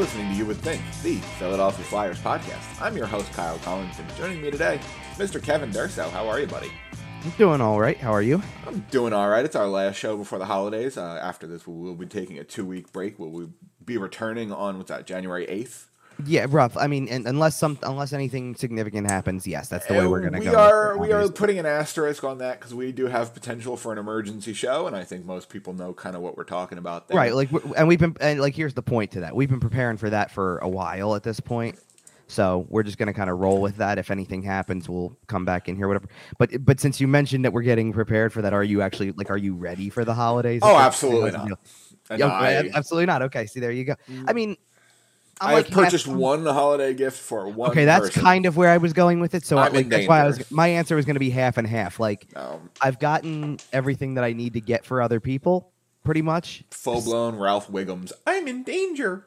You're listening to You Would Think, the Philadelphia Flyers podcast. I'm your host, Kyle Collins, and joining me today, Mr. Kevin Durso. How are you, buddy? I'm doing all right. How are you? I'm doing all right. It's our last show before the holidays. Uh, after this, we'll, we'll be taking a two week break. We'll, we'll be returning on, what's that, January 8th? Yeah, rough. I mean, and unless some unless anything significant happens, yes, that's the way we're uh, going to we go. Are, with it, we are putting an asterisk on that because we do have potential for an emergency show, and I think most people know kind of what we're talking about there. right. Like, and we've been and like here's the point to that. We've been preparing for that for a while at this point. So we're just going to kind of roll with that. If anything happens, we'll come back in here, whatever. But but since you mentioned that we're getting prepared for that, are you actually like are you ready for the holidays? Oh, absolutely not. the deal? Yeah, I, absolutely not. Okay, see there you go. Mm. I mean, I like have purchased half- one holiday gift for one Okay, that's person. kind of where I was going with it. So like, that's why I was my answer was going to be half and half. Like I've gotten everything that I need to get for other people, pretty much. full blown Ralph Wiggums. I'm in danger.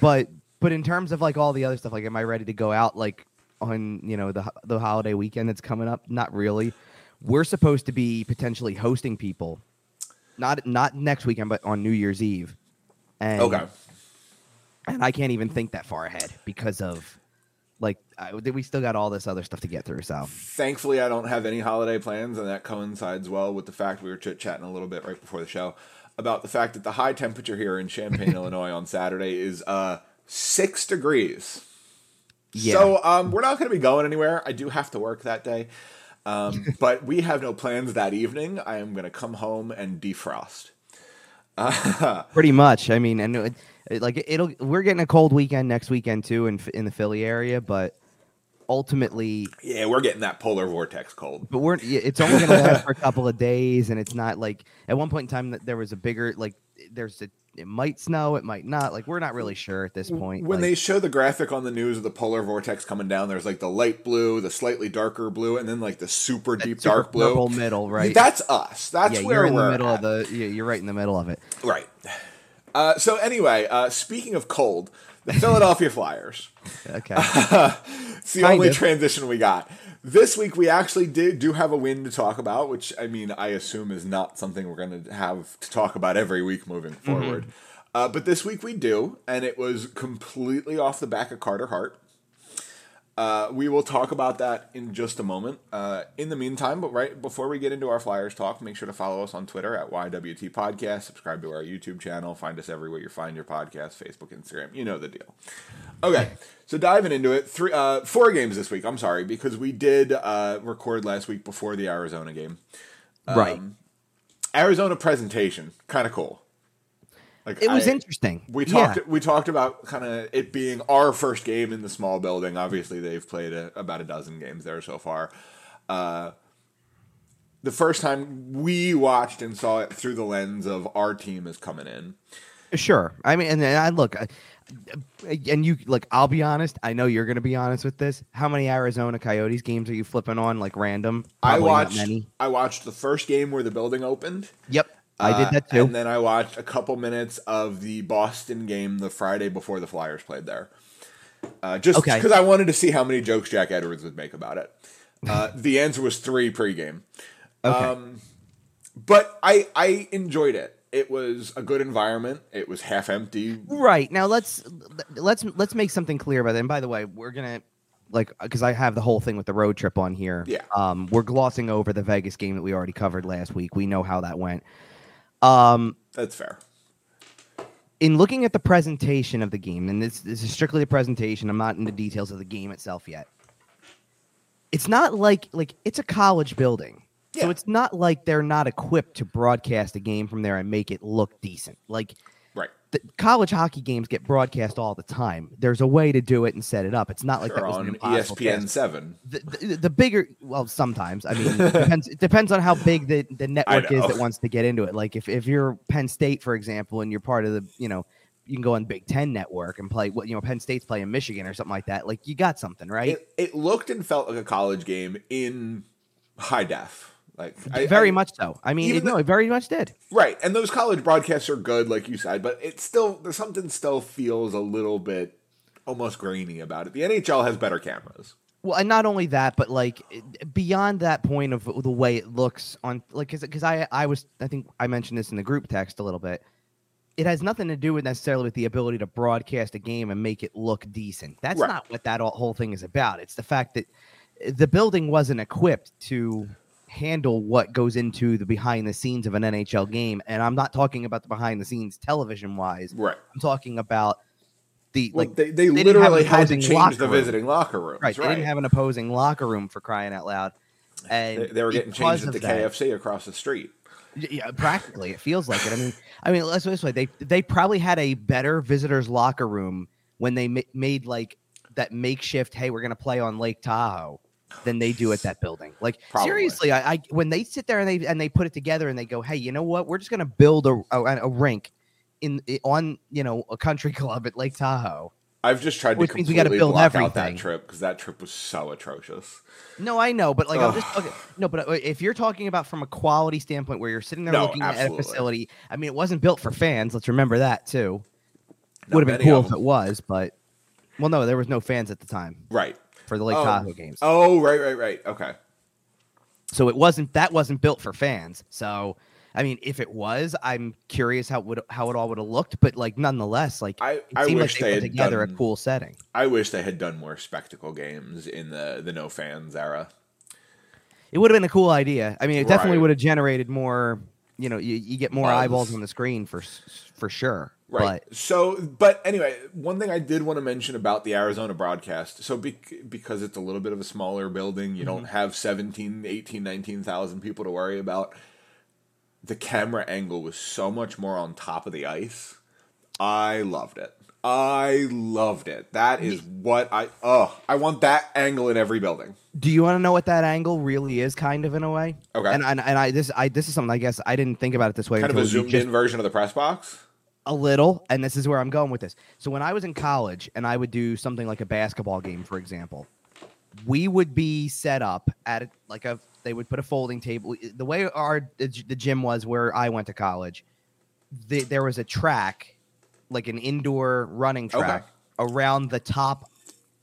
But but in terms of like all the other stuff, like am I ready to go out like on you know the the holiday weekend that's coming up? Not really. We're supposed to be potentially hosting people, not not next weekend, but on New Year's Eve. And, Okay. And I can't even think that far ahead because of like I, we still got all this other stuff to get through. So Thankfully, I don't have any holiday plans, and that coincides well with the fact we were chit chatting a little bit right before the show about the fact that the high temperature here in Champaign, Illinois on Saturday is uh, six degrees. Yeah. So um, we're not going to be going anywhere. I do have to work that day. Um, but we have no plans that evening. I am going to come home and defrost. Pretty much. I mean, and like it'll we're getting a cold weekend next weekend too in in the Philly area, but ultimately, Yeah, we're getting that polar vortex cold. but we're it's only going to last for a couple of days, and it's not like at one point in time that there was a bigger like there's a it might snow, it might not. Like we're not really sure at this point. When like- they show the graphic on the news of the polar vortex coming down, there's like the light blue, the slightly darker blue, and then like the super deep super dark blue. middle, right? That's us. That's yeah, where you're in we're the middle at. of the yeah, you're right in the middle of it. right. Uh, so anyway, uh, speaking of cold, the Philadelphia Flyers. Okay. It's the Kind only of. transition we got. This week we actually did do have a win to talk about, which I mean I assume is not something we're going to have to talk about every week moving Mm-hmm. forward. Uh, but this week we do, and it was completely off the back of Carter Hart. Uh, we will talk about that in just a moment. Uh, in the meantime, but right before we get into our Flyers talk, make sure to follow us on Twitter at YWT Podcast. Subscribe to our YouTube channel. Find us everywhere you find your podcast: Facebook, Instagram. You know the deal. Okay, so diving into it, three, uh, four games this week. I'm sorry because we did uh, record last week before the Arizona game. right. Arizona presentation, kind of cool. Like It was I- interesting. we Yeah. talked. We talked about kind of it being our first game in the small building. Obviously, they've played a, about a dozen games there so far. Uh, the first time we watched and saw it through the lens of our team is coming in. Sure. I mean, and I look, and you like. I'll be honest. I know you're going to be honest with this. How many Arizona Coyotes games are you flipping on, like random? I Probably not watched. many. I watched the first game where the building opened. Yep, I did Uh, that too. And then I watched a couple minutes of the Boston game the Friday before the Flyers played there. Uh, just Okay. because I wanted to see how many jokes Jack Edwards would make about it. Uh, the answer was three pregame. okay. Um, but I I enjoyed it. It was a good environment. It was half empty. right now, let's let's let's make something clear about that. And by the way, we're gonna like because I have the whole thing with the road trip on here. Yeah. Um, we're glossing over the Vegas game that we already covered last week. We know how that went. Um, That's fair. in looking at the presentation of the game, and this, this is strictly a presentation, I'm not in the details of the game itself yet. It's not like like it's a college building. So it's not like they're not equipped to broadcast a game from there and make it look decent. Like. The college hockey games get broadcast all the time. There's a way to do it and set it up. It's not like Sure, that was on ESPN seven. The, the, the bigger, well, sometimes I mean, it depends. It depends on how big the, the network is that wants to get into it. Like if, if you're Penn State, for example, and you're part of the, you know, you can go on Big Ten Network and play what you know Penn State's playing in Michigan or something like that. Like you got something, right? It, it looked and felt like a college game in high def. Like I, very I- much so. I mean, it, no, it very much did. Right, and those college broadcasts are good, like you said, but it's still something still feels a little bit almost grainy about it. The NHL has better cameras. Well, and not only that, but like beyond that point of the way it looks on, like, because I I was I think I mentioned this in the group text a little bit. it has nothing to do with necessarily with the ability to broadcast a game and make it look decent. That's Right. not what that all- whole thing is about. It's the fact that the building wasn't equipped to handle what goes into the behind the scenes of an NHL game. And I'm not talking about the behind the scenes television wise. Right. I'm talking about the Well, like they, they, they literally had to change the room. visiting locker room. right, Right. they didn't have an opposing locker room for crying out loud. And they, they were getting changed at the that- KFC across the street. Yeah, practically, it feels like it. I mean, I mean, let's put this way: they they probably had a better visitors' locker room when they ma- made like that makeshift. Hey, we're gonna play on Lake Tahoe. Than they do at that building. Like Probably. seriously, I, I when they sit there and they and they put it together and they go, hey, you know what? We're just gonna build a a, a rink in on you know a country club at Lake Tahoe. I've just tried to Which means we completely build block out that trip because that trip was so atrocious. No, I know, but like I'm just Ugh. okay, no, but uh, if you're talking about from a quality standpoint, where you're sitting there No, looking at a facility, I mean, it wasn't built for fans. Let's remember that too. Would have been cool if it was, but well, no, there was no fans at the time Right. For the Lake Oh. Tahoe games, Oh, right, right, right. Okay. so it wasn't that wasn't built for fans. So, I mean, if it was, I'm curious how it would how it all would have looked, but like nonetheless, like I, it I wish like they, they put had together done, a cool setting. I wish they had done more spectacle games in the the no fans era. It would have been a cool idea. I mean, it definitely Right. would have generated more. You know, you, you get more eyeballs on the screen for for sure. Right. But so, but anyway, one thing I did want to mention about the Arizona broadcast. So, bec- because it's a little bit of a smaller building, you Mm-hmm. don't have 17, 18, 19,000 people to worry about. The camera angle was so much more on top of the ice. I loved it. I loved it. That is what I oh, I want that angle in every building. Do you want to know what that angle really is, kind of in a way? Okay. And and, and I this I this is something I guess I didn't think about it this way. kind of a zoomed just in version of the press box. a little, and this is where I'm going with this. So when I was in college and I would do something like a basketball game, for example, we would be set up at like a they would put a folding table. The way our the, the gym was where I went to college, the, there was a track, like an indoor running Okay. track around the top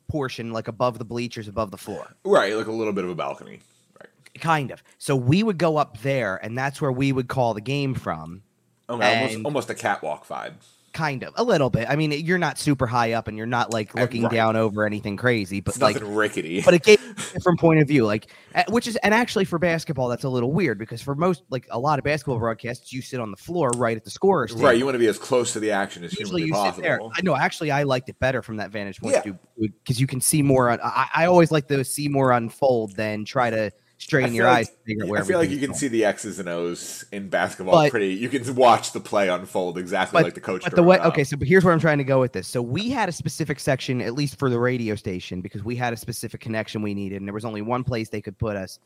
portion, like above the bleachers, above the floor. Right, like a little bit of a balcony. Right. kind of. So we would go up there, and that's where we would call the game from. Okay, almost almost a catwalk vibe. Kind of, a little bit. I mean, you're not super high up, and you're not like looking right. down over anything crazy, but It's like, rickety. but it gave a different point of view. Like, which is, and actually for basketball, that's a little weird because for most, like a lot of basketball broadcasts, you sit on the floor right at the scorer's table. Right, you want to be as close to the action as Usually you sit there. possible. I know. Actually, I liked it better from that vantage point Yeah. because you can see more. Un- I, I always like to see more unfold than try to strain your like- eyes. To figure out I feel like you can going. see the X's and O's in basketball But- pretty. You can watch the play unfold exactly like the coach. But the way, up. okay, so but here's where I'm trying to go with this. So we had a specific section, at least for the radio station, because we had a specific connection we needed, and there was only one place they could put us.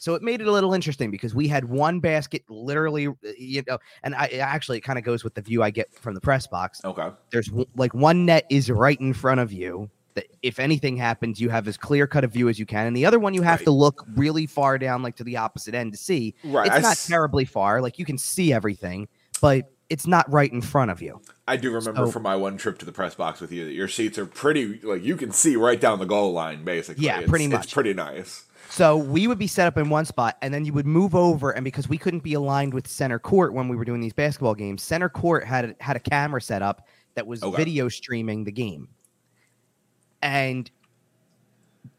So it made it a little interesting because we had one basket, literally, uh, you know, and I actually it kind of goes with the view I get from the press box. Okay. There's like one net is right in front of you. That if anything happens, you have as clear cut a view as you can, and the other one you have Right. to look really far down, like to the opposite end, to see. Right. It's I, not s- terribly far, like you can see everything, but it's not right in front of you. I do remember so- from my one trip to the press box with you that your seats are pretty like you can see right down the goal line basically. Yeah, It's- pretty It's much. pretty nice. So we would be set up in one spot, and then you would move over, and because we couldn't be aligned with center court when we were doing these basketball games, center court had a, had a camera set up that was Okay. video streaming the game, and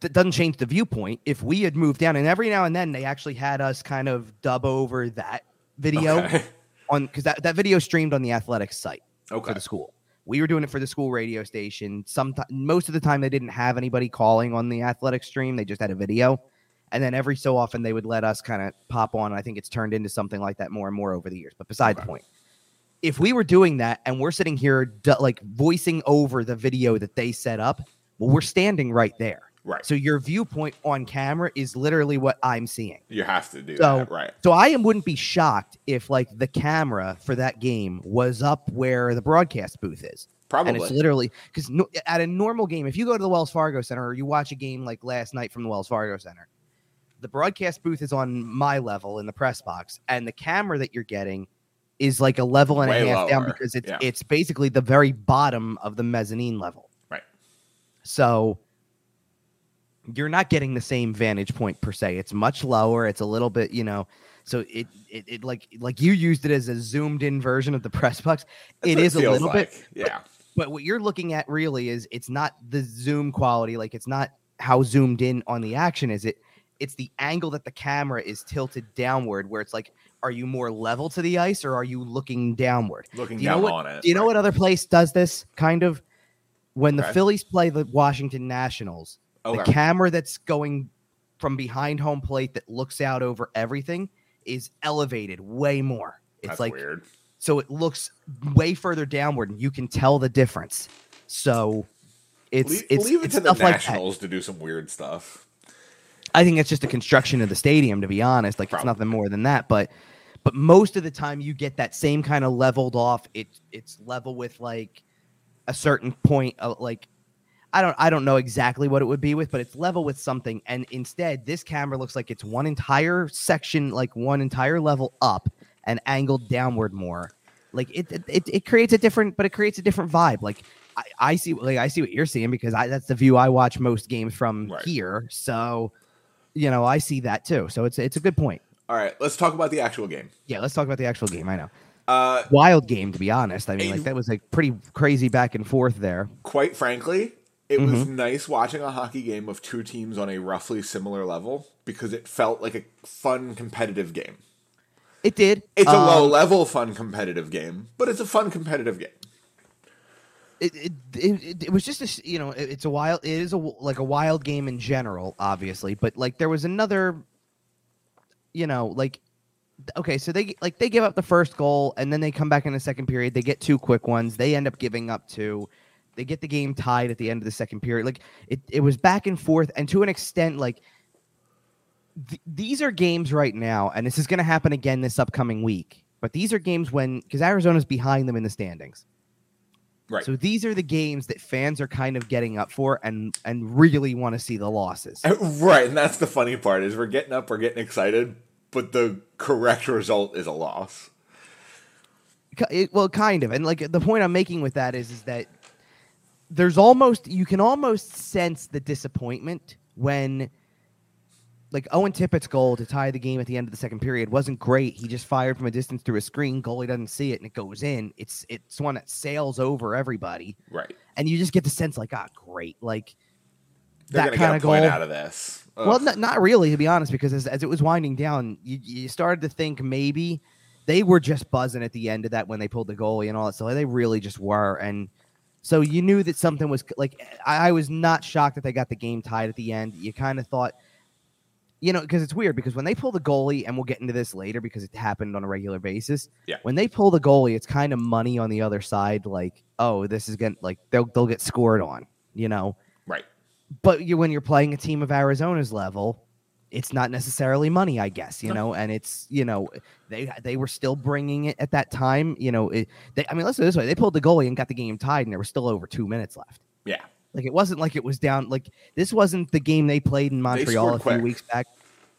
that doesn't change the viewpoint. If we had moved down, and every now and then they actually had us kind of dub over that video Okay. on because that, that video streamed on the athletics site Okay. for the school. We were doing it for the school radio station. Some most of the time they didn't have anybody calling on the athletic stream. They just had a video. And then every so often they would let us kind of pop on. I think it's turned into something like that more and more over the years. But beside the point, if we were doing that and we're sitting here like voicing over the video that they set up, well, we're standing right there. Right. So your viewpoint on camera is literally what I'm seeing. You have to do So- that, right? So I am- wouldn't be shocked if like the camera for that game was up where the broadcast booth is. Probably. And it's literally because no, at a normal game, if you go to the Wells Fargo Center or you watch a game like last night from the Wells Fargo Center, the broadcast booth is on my level in the press box, and the camera that you're getting is like a level and Way a half down because it's yeah. it's basically the very bottom of the mezzanine level. So you're not getting the same vantage point per se. It's much lower. It's a little bit, you know, so it it, it like like you used it as a zoomed in version of the press box. That's It a feels little bit. Yeah. but what you're looking at really is it's not the zoom quality, like it's not how zoomed in on the action is it. It's the angle that the camera is tilted downward, where it's like, are you more level to the ice or are you looking downward? Looking Do you know down what- on it. Do you know what other place does this kind of? When the Okay. Phillies play the Washington Nationals, the Okay. camera that's going from behind home plate that looks out over everything is elevated way more. It's That's like weird. so it looks way further downward and you can tell the difference. So it's leave, it's, leave it it's to the stuff like that. Nationals to do some weird stuff. I think it's just a construction of the stadium, to be honest. Like Probably. it's nothing more than that. But but most of the time you get that same kind of leveled off. It it's level with like a certain point of like I don't I don't know exactly what it would be with, but it's level with something. And instead, this camera looks like it's one entire section, like one entire level up and angled downward more. Like it it, it, it creates a different, but it creates a different vibe. Like I, I see like I see what you're seeing because I that's the view I watch most games from Right. here. So you know, I see that too. So it's it's a good point. All right, let's talk about the actual game. Yeah, let's talk about the actual game. I know. Uh, Wild game, to be honest. I mean, like that was like pretty crazy back and forth there. quite frankly, it was Mm-hmm. nice watching a hockey game of two teams on a roughly similar level because it felt like a fun competitive game. It did. It's a Um, low level fun competitive game, but it's a fun competitive game. it, it, it, it- was just a you know it- it's a wild it is a like a wild game in general obviously but like there was another you know like okay so they like they give up the first goal and then they come back in the second period. They get two quick ones. They end up giving up two. They get the game tied at the end of the second period. Like it, it was back and forth and to an extent like th- these are games right now and this is going to happen again this upcoming week but these are games when because arizona's behind them in the standings. Right. so these are the games that fans are kind of getting up for and and really want to see the losses. Uh, right, and that's the funny part is we're getting up, we're getting excited, but the correct result is a loss. It- well, kind of. And like the point I'm making with that is is that there's almost you can almost sense the disappointment when like Owen Tippett's goal to tie the game at the end of the second period wasn't great. He just fired from a distance through a screen. Goalie doesn't see it and it goes in. It's it's one that sails over everybody, Right. and you just get the sense like, ah, great, like They're that kind of goal. out of this. Ugh. Well, not, not really, to be honest, because as, as it was winding down, you, you started to think maybe they were just buzzing at the end of that when they pulled the goalie and all that stuff. They really just were, and so you knew that something was like. I, I was not shocked that they got the game tied at the end. You kind of thought, you know, because it's weird because when they pull the goalie, and we'll get into this later because it happened on a regular basis. Yeah. When they pull the goalie, it's kind of money on the other side. Like, oh, this is gonna like they'll they'll get scored on. You know right. But you when you're playing a team of Arizona's level, it's not necessarily money, I guess, you know, and it's you know they they were still bringing it at that time, you know. It, they, I mean, let's do this way: they pulled the goalie and got the game tied, and there was still over two minutes left. Yeah. Like it wasn't like it was down. Like this wasn't the game they played in Montreal a few quick. weeks back.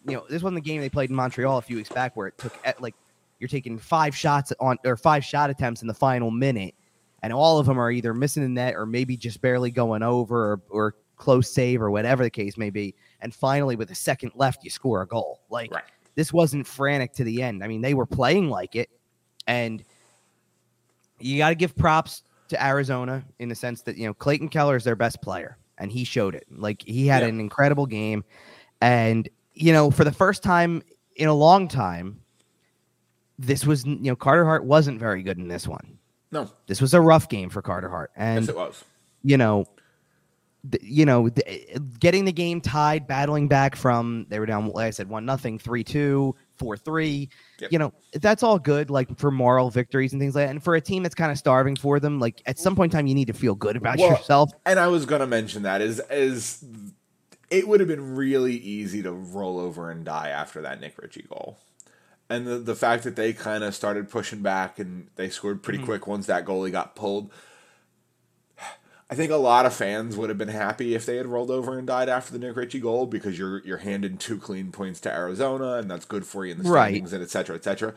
You know, this wasn't the game they played in Montreal a few weeks back where it took at, like you're taking five shots on or five shot attempts in the final minute, and all of them are either missing the net or maybe just barely going over or, or close save or whatever the case may be. And finally, with a second left, you score a goal. Like Right. this wasn't frantic to the end. I mean, they were playing like it, and you got to give props to Arizona in the sense that you know Clayton Keller is their best player, and he showed it. Like he had Yeah. an incredible game, and you know for the first time in a long time, this was you know Carter Hart wasn't very good in this one. No. This was a rough game for Carter Hart, and yes, it was. you know, you know, getting the game tied, battling back from they were down, like I said, one nothing, three two, four three. Yep. You know, that's all good, like for moral victories and things like that. And for a team that's kind of starving for them, like at some point in time, you need to feel good about Well, yourself. And I was gonna mention that is is it would have been really easy to roll over and die after that Nick Ritchie goal. And the the fact that they kind of started pushing back and they scored pretty mm-hmm. quick once that goalie got pulled. I think a lot of fans would have been happy if they had rolled over and died after the Nick Ritchie goal because you're you're handing two clean points to Arizona and that's good for you in the Right. standings and et cetera, et cetera.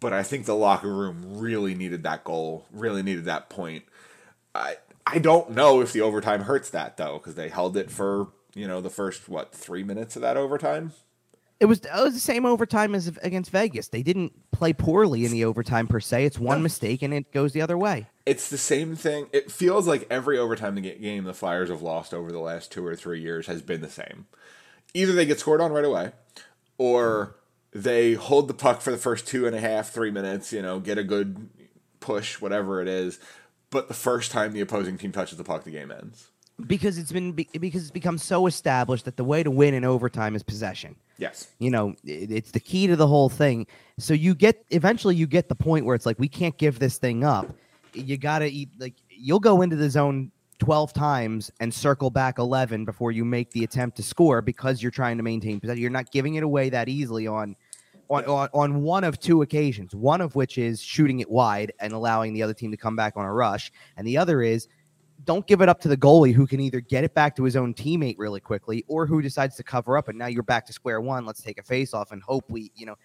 But I think the locker room really needed that goal, really needed that point. I I don't know if the overtime hurts that though because they held it for you know, the first what three minutes of that overtime. It was it was the same overtime as against Vegas. They didn't play poorly in the overtime per se. It's one No. mistake and it goes the other way. It's the same thing. It feels like every overtime game the Flyers have lost over the last two or three years has been the same. Either they get scored on right away, or they hold the puck for the first two and a half, three minutes. You know, get a good push, whatever it is. But the first time the opposing team touches the puck, the game ends. Because it's been because it's become so established that the way to win in overtime is possession. Yes. you know it's the key to the whole thing so you get eventually you get the point where it's like we can't give this thing up you gotta eat like you'll go into the zone 12 times and circle back 11 before you make the attempt to score because you're trying to maintain possession you're not giving it away that easily on on, on, on one of two occasions one of which is shooting it wide and allowing the other team to come back on a rush and the other is don't give it up to the goalie who can either get it back to his own teammate really quickly or who decides to cover up and now you're back to square one let's take a face off and hope we you know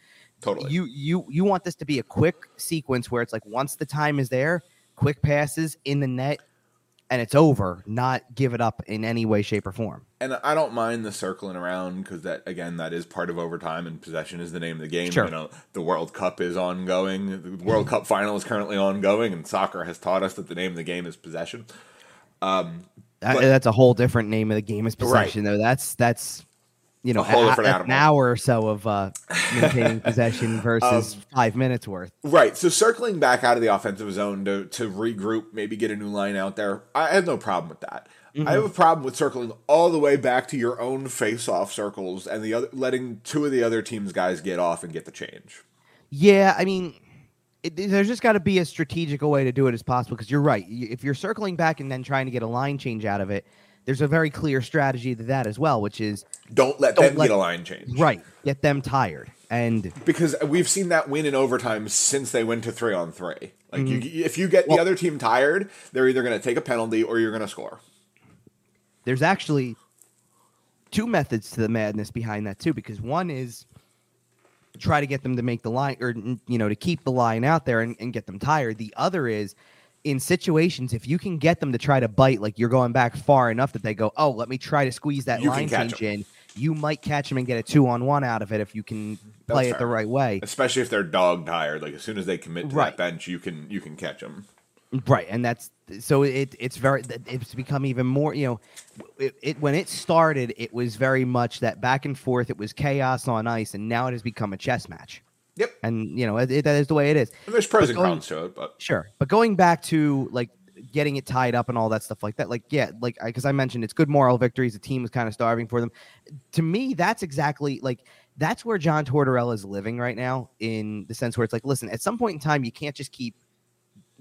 Totally. you you you want this to be a quick sequence where it's like once the time is there quick passes in the net and it's over not give it up in any way shape or form and I don't mind the circling around because that again that is part of overtime and possession is the name of the game. Sure. You know, the World Cup is ongoing. The World Cup final is currently ongoing, and soccer has taught us that the name of the game is possession. Um, That- But- that's a whole different name of the game is Right. possession though that's that's you know A a- that's an hour or so of uh maintaining possession versus Um, five minutes worth right. So circling back out of the offensive zone to to regroup, maybe get a new line out there. I have no problem with that. I have a problem with circling all the way back to your own face-off circles and the other letting two of the other team's guys get off and get the change. Yeah, I mean, it, there's just got to be as strategical way to do it as possible because you're right. If you're circling back and then trying to get a line change out of it, there's a very clear strategy to that as well, which is Don't let Don't them let- get a line change. right, get them tired. And because we've seen that win in overtime since they went to three on three. Like mm-hmm. you, if you get the other team tired, they're either going to take a penalty or you're going to score. there's actually two methods to the madness behind that too, because one is try to get them to make the line or you know to keep the line out there and, and get them tired. The other is in situations if you can get them to try to bite, like you're going back far enough that they go, oh, let me try to squeeze that You line change in. You might catch them and get a two on one out of it if you can play it the right way. Especially if they're dog tired. Like as soon as they commit to Right. that bench, you can you can catch them. Right, and that's so it it's very it's become even more you know it, it when it started it was very much that back and forth it was chaos on ice and now it has become a chess match Yep. and you know it, it- that is the way it is And there's pros But and going- cons to it, but sure but going back to like getting it tied up and all that stuff like that like yeah like because I, mentioned it's good moral victories the team is kind of starving for them to me that's exactly like that's where john tortorella is living right now in the sense where it's like listen at some point in time you can't just keep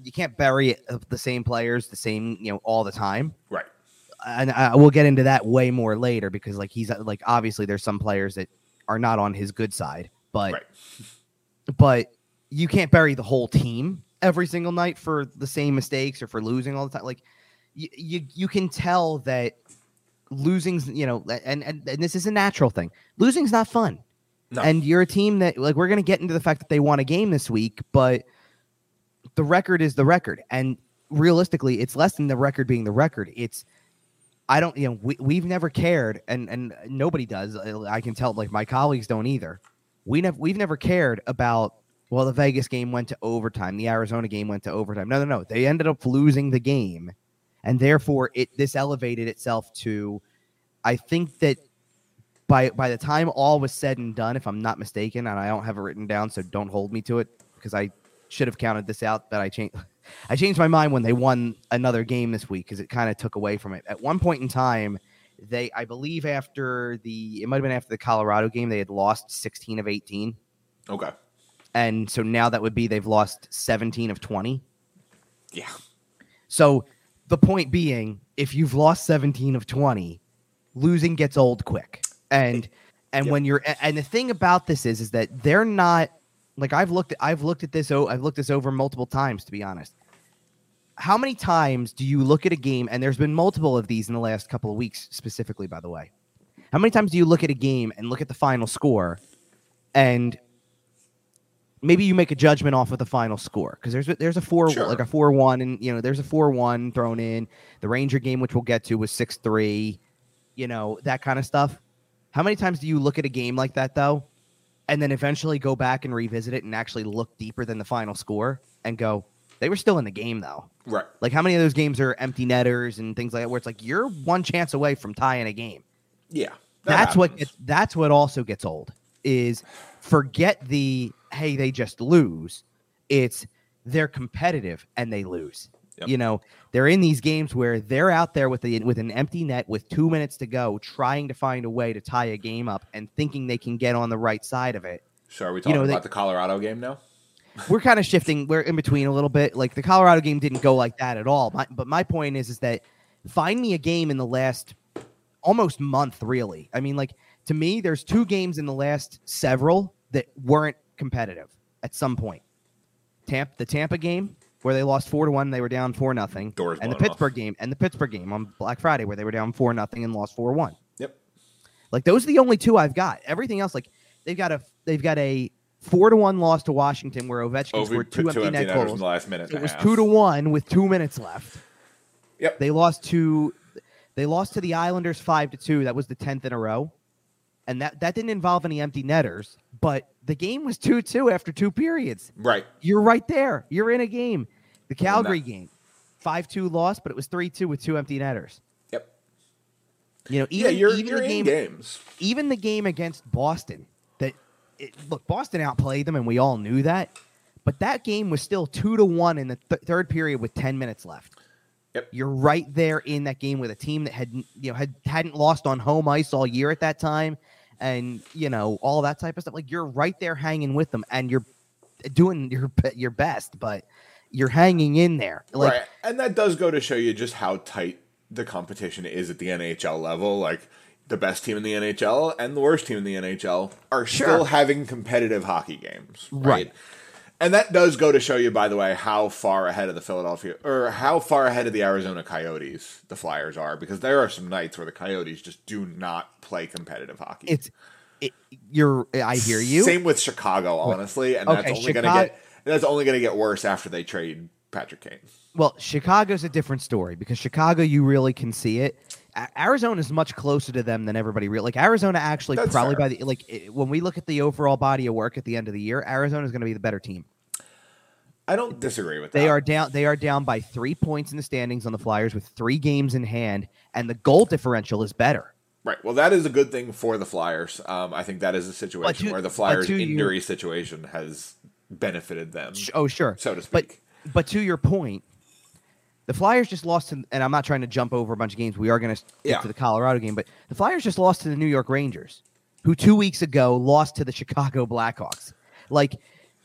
you can't bury it the same players the same you know all the time right. and I we'll get into that way more later because like he's like obviously there's some players that are not on his good side but Right. But you can't bury the whole team every single night for the same mistakes or for losing all the time. Like you you, you can tell that losing's you know and, and and this is a natural thing. Losing's not fun. No. and you're a team that like we're going to get into the fact that they won a game this week but the record is the record. And realistically it's less than the record being the record. It's i don't you know we, we've never cared and and nobody does. I can tell like my colleagues don't either we never we've never cared about well the vegas game went to overtime the arizona game went to overtime. No no no. They ended up losing the game and therefore it this elevated itself to i think that by by the time all was said and done if i'm not mistaken and i don't have it written down so don't hold me to it because i should have counted this out but i changed i changed my mind when they won another game this week because it kind of took away from it. At one point in time they i believe after the it might have been after the colorado game they had lost 16 of 18 Okay. and so now that would be they've lost 17 of 20 Yeah. so the point being, if you've lost 17 of 20, losing gets old quick. And and Yep. when you're and the thing about this is is that they're not like I've looked at I've looked at this o- I've looked this over multiple times to be honest. How many times do you look at a game and there's been multiple of these in the last couple of weeks specifically by the way. How many times do you look at a game and look at the final score and maybe you make a judgment off of the final score because there's a, there's a four Sure. like a four one and you know there's a four one thrown in. The Ranger game, which we'll get to, was six three. you know, that kind of stuff. How many times do you look at a game like that though, and then eventually go back and revisit it and actually look deeper than the final score and go, they were still in the game though. Right. Like how many of those games are empty netters and things like that, where it's like you're one chance away from tying a game. Yeah. that that's what gets, that's what also gets old is forget the hey they just lose. It's they're competitive and they lose. Yep. You know, they're in these games where they're out there with the with an empty net with two minutes to go, trying to find a way to tie a game up and thinking they can get on the right side of it. So are we you talking know, they- about the Colorado game now? We're kind of shifting. We're in between a little bit. Like the Colorado game didn't go like that at all. My, but my point is, is that find me a game in the last almost month, really. I mean, like to me, there's two games in the last several that weren't competitive at some point. Tampa, the Tampa game where they lost four to one, they were down four nothing, Doors and the blown off. Pittsburgh game, and the Pittsburgh game on Black Friday where they were down four nothing and lost four one. Yep. Like those are the only two I've got. Everything else, like they've got a they've got a four to one loss to Washington where Ovechkin Over scored two, empty, net netters in goals. the last minute. It was half. two to one with two minutes left. Yep. They lost to they lost to the Islanders five to two. That was the tenth in a row, and that that didn't involve any empty netters. But the game was two two after two periods. Right. You're right there. You're in a game. The Calgary game, five two loss, but it was three two with two empty netters. Yep. You know, even yeah, you're, even you're the game games. even the game against Boston, it, look, Boston outplayed them, and we all knew that. But that game was still two to one in the th- third period with ten minutes left. Yep. You're right there in that game with a team that had you know had hadn't lost on home ice all year at that time, and you know all that type of stuff. Like you're right there hanging with them, and you're doing your your best, but you're hanging in there. Like right. And that does go to show you just how tight the competition is at the NHL level. Like the best team in the NHL and the worst team in the NHL are Sure. still having competitive hockey games. Right. Right. And that does go to show you, by the way, how far ahead of the Philadelphia or how far ahead of the Arizona Coyotes the Flyers are, because there are some nights where the Coyotes just do not play competitive hockey. it's it, you're. I hear you. Same with Chicago, honestly, and that's Okay, only going to Chicago- get that's only going to get worse after they trade Patrick Kane. Well, Chicago's a different story because Chicago, you really can see it. Arizona is much closer to them than everybody real. Like Arizona, actually, That's probably fair. by the like when we look at the overall body of work at the end of the year, Arizona is going to be the better team. I don't disagree with that. They are down. They are down by three points in the standings on the Flyers with three games in hand, and the goal differential is better. Right. Well, that is a good thing for the Flyers. Um, I think that is a situation to- where the Flyers' injury situation has benefited them, Oh, sure. so to But speak. but to your point, the Flyers just lost to, and I'm not trying to jump over a bunch of games. We are going to get Yeah. to the Colorado game, but the Flyers just lost to the New York Rangers, who two weeks ago lost to the Chicago Blackhawks. Like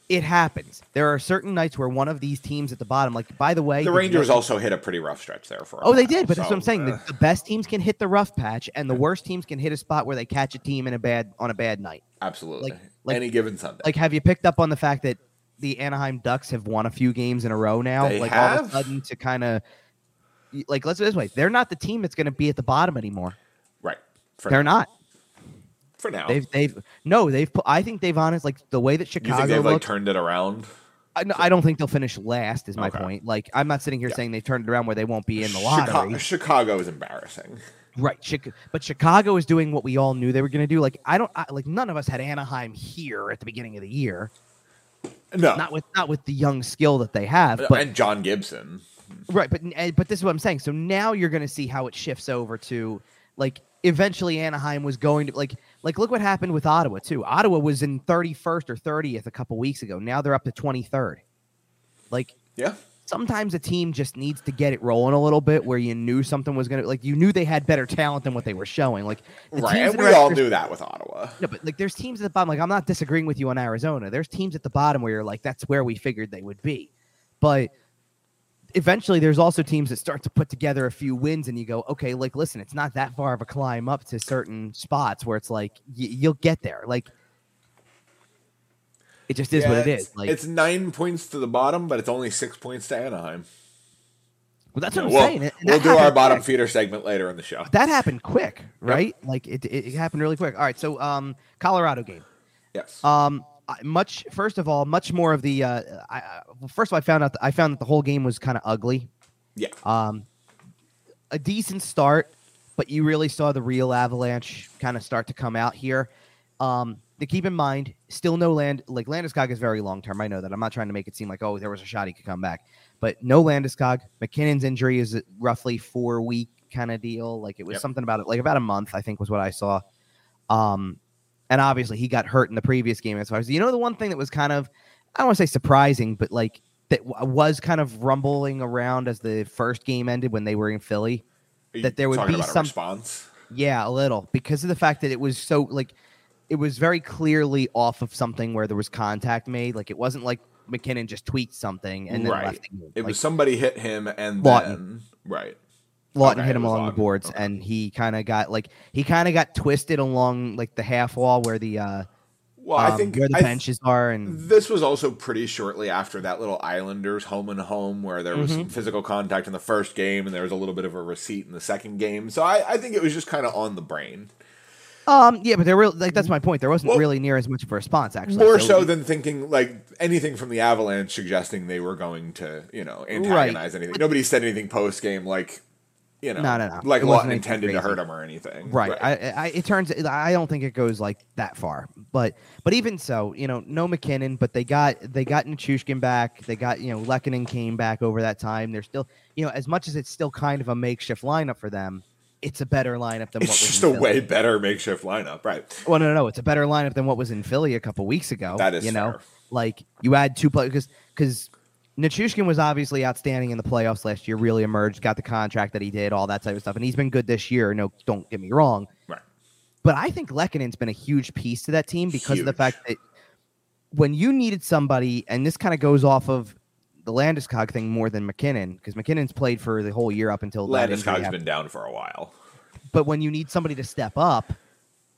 it happens. There are certain nights where one of these teams at the bottom, like by the way, the you Rangers know- also hit a pretty rough stretch there for. Oh, they did, but that's what I'm saying. uh, The, the best teams can hit the rough patch, and the worst teams can hit a spot where they catch a team in a bad on a bad night. absolutely. like- like- Any given Sunday. Like, have you picked up on the fact that the Anaheim Ducks have won a few games in a row now? They like all of have? a sudden to kind of like let's do this way. They're not the team that's going to be at the bottom anymore. right. For They're now. not. For now. They've they've no. They've put, I think they've honest like the way that Chicago. you think they've like turned it around? I, no, I don't think they'll finish last. Is my Okay. point. Like I'm not sitting here Yeah. saying they've turned it around where they won't be in the Chicago, lottery. Chicago is embarrassing. Right, Chica- but Chicago is doing what we all knew they were going to do. Like I don't I, like none of us had Anaheim here at the beginning of the year. No. Not with not with the young skill that they have, but and John Gibson. right. But but this is what I'm saying. So now you're going to see how it shifts over to like eventually Anaheim was going to like like look what happened with Ottawa too. Ottawa was in 31st or 30th a couple weeks ago. Now they're up to 23rd. Like Yeah. Sometimes a team just needs to get it rolling a little bit where you knew something was going to like you knew they had better talent than what they were showing. Like Right. And we all knew that with Ottawa. No, but like there's teams at the bottom. Like I'm not disagreeing with you on Arizona. There's teams at the bottom where you're like, that's where we figured they would be. But eventually there's also teams that start to put together a few wins and you go, okay, like listen, it's not that far of a climb up to certain spots where it's like y- you'll get there. Like it just is what Yeah, it it's- Like it's nine points to the bottom, but it's only six points to Anaheim. well, that's what I'm we'll saying. And we'll do our bottom quick. feeder segment later in the show. That happened quick, right? Like it, it, happened really quick. All right, so um, Colorado game. Yes. Um, much first of all, much more of the. Uh, I, I, first of all, I found out I found that the whole game was kind of ugly. yeah. Um, a decent start, but you really saw the real Avalanche kind of start to come out here. Um, to keep in mind, still no land like Landeskog is very long term. I know that. I'm not trying to make it seem like oh there was a shot he could come back, but no Landeskog. MacKinnon's injury is roughly four week kind of deal. Like it was Yep. something about it, like about a month, I think was what I saw. Um, and obviously he got hurt in the previous game. As far as you know, the one thing that was kind of I don't want to say surprising, but like that w- was kind of rumbling around as the first game ended when they were in Philly. That there would be some- response. Yeah, a little because of the fact that it was so like it was very clearly off of something where there was contact made. Like it wasn't like MacKinnon just tweaked something and then Right. left game. It Like, was somebody hit him and Laughton. then right. Laughton okay, hit him along the boards, Okay. and he kind of got like he kind of got twisted along like the half wall where the uh Well, I um, think where the I th- benches are, and This was also pretty shortly after that little Islanders home and home where there was Mm-hmm. some physical contact in the first game and there was a little bit of a receipt in the second game. So I, I think it was just kind of on the brain. Um yeah, but there were like that's my point. There wasn't Well- really near as much of a response actually. More so than thinking like anything from the Avalanche suggesting they were going to, you know, antagonize anything. Nobody said anything post game like, you know, No, no, no. like Laughton intended to hurt him or anything. right. I, I it turns I don't think it goes like that far, but but even so, you know, no MacKinnon, but they got they got Nichushkin back. They got you know Lehkonen came back over that time. They're still you know as much as it's still kind of a makeshift lineup for them, it's a better lineup than what it's was just a Philly. way better makeshift lineup, right? Well, no, no, no. It's a better lineup than what was in Philly a couple weeks ago. That is you know, fair. like you add two players because because Nichushkin was obviously outstanding in the playoffs last year. Really emerged, got the contract that he did, all that type of stuff, and he's been good this year. No, don't get me wrong. Right. But I think Lehkonen's been a huge piece to that team because of the fact that when you needed somebody, and this kind of goes off of the Landeskog thing more than MacKinnon because MacKinnon's played for the whole year up until Landeskog's been down for a while. But when you need somebody to step up,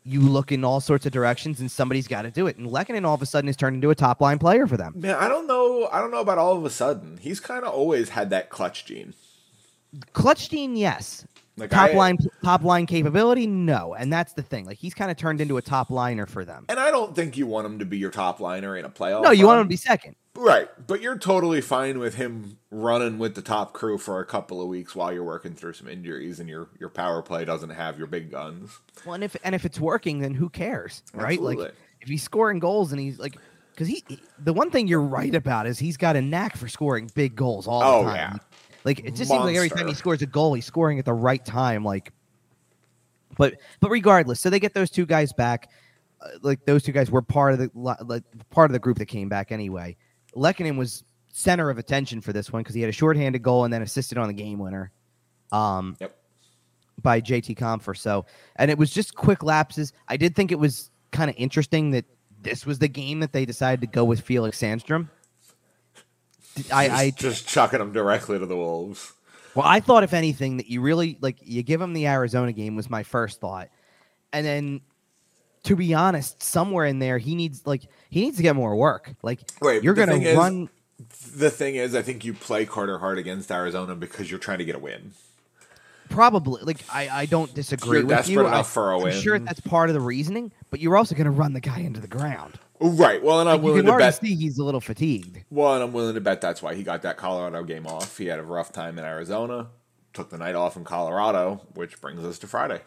you look in all sorts of directions, and somebody's got to do it. And Lehkonen all of a sudden has turned into a top line player for them. Man, I don't know. I don't know about all of a sudden. He's kind of always had that clutch gene. Clutch Gene, yes. Like top I- line, top line capability, no. And that's the thing. Like he's kind of turned into a top liner for them. And I don't think you want him to be your top liner in a playoff. No, you want him to be second. right, but you're totally fine with him running with the top crew for a couple of weeks while you're working through some injuries and your your power play doesn't have your big guns. Well, and if and if it's working, then who cares, right? Like if he's scoring goals and he's like, because he, he- the one thing you're right about is he's got a knack for scoring big goals all Oh, the time. yeah. Like it just seems like every time he scores a goal, he's scoring at the right time. Like, but but regardless, so they get those two guys back. Uh, like those two guys were part of the like part of the group that came back anyway. Lehkonen was center of attention for this one because he had a shorthanded goal and then assisted on the game winner. Um, Yep. by JT Compher. So, and it was just quick lapses. I did think it was kind of interesting that this was the game that they decided to go with Felix Sandstrom. I, Just, I just chucking him directly to the wolves. well, I thought if anything that you really like you give him the Arizona game was my first thought, and then to be honest, somewhere in there he needs like he needs to get more work. Like Wait, you're gonna thing is- run. The thing is, I think you play Carter Hart against Arizona because you're trying to get a win. Probably, like I, I don't disagree You're with desperate you. enough I, for a I'm win. sure that's part of the reasoning, but you're also going to run the guy into the ground. Right. Well, and I'm Like, willing to bet. see he's a little fatigued. Well, and I'm willing to bet that's why he got that Colorado game off. He had a rough time in Arizona, took the night off in Colorado, which brings us to Friday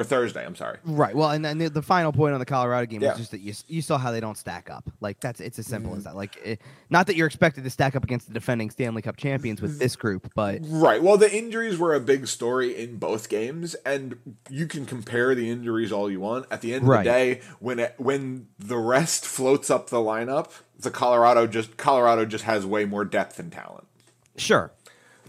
or Thursday. I'm sorry. Right. Well, and then the, the final point on the Colorado game Yeah. Mm-hmm. was just that you you saw how they don't stack up. Like that's it's as simple as that. Like it, not that you're expected to stack up against the defending Stanley Cup champions with this group, but Right. Well, the injuries were a big story in both games, and you can compare the injuries all you want. At the end of Right. the day, when it, when the rest floats up the lineup, the Colorado just Colorado just has way more depth and talent. sure.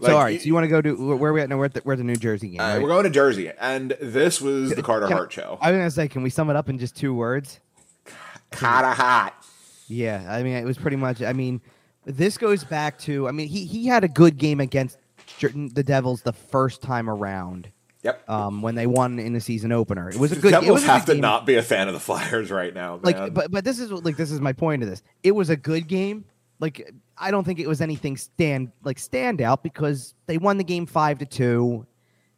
Like, so all right, so you want to go to where are we at? now? we're at the, we're at the New Jersey game. Uh, right? We're going to Jersey, and this was the Carter Can Hart show. I was gonna say, can we sum it up in just two words? Carter Hart. Yeah, I mean, it was pretty much. I mean, this goes back to. I mean, he he had a good game against the Devils the first time around. Yep. Um, when they won in the season opener, it was a good. it Devils was a good have to game. not be a fan of the Flyers right now, man. like but but this is like this is my point of this it was a good game like i don't think it was anything stand like standout because they won the game five to two.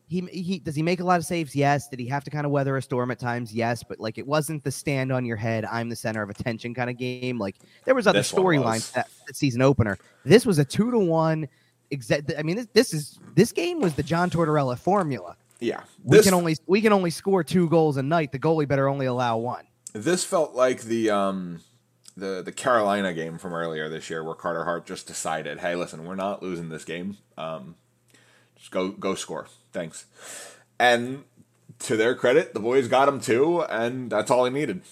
He, he does he make a lot of saves? Yes. Did he have to kind of weather a storm at times? Yes. But like it wasn't the stand on your head i'm the center of attention kind of game. Like there was other storylines that, that season opener. This was a two to one exact i mean this, this is this game was the john tortorella formula. Yeah, We can only we can only score two goals a night. The goalie better only allow one. this felt like the um the the Carolina game from earlier this year where Carter Hart just decided, hey, listen, we're not losing this game. Um, just go go score, thanks. And to their credit, the boys got him too, and that's all he needed.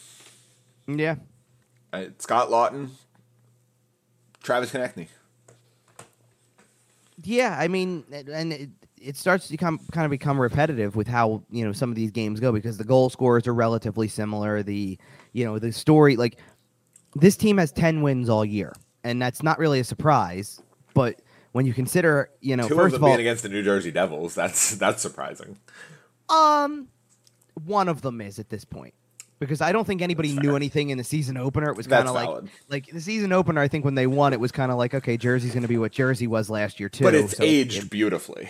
Yeah, Uh, Scott Laughton, Travis Konecny. yeah. I mean, and it, it starts to become kind of become repetitive with how you know some of these games go because the goal scores are relatively similar. The you know the story like this team has ten wins all year, and that's not really a surprise. But when you consider, you know, Two first of of all, being against the New Jersey Devils. That's that's surprising. Um, one of them is at this point because I don't think anybody knew anything in the season opener. It was kind of like valid. like the season opener. I think when they won, it was kind of like okay, Jersey's going to be what Jersey was last year too. But it's So aged it- beautifully.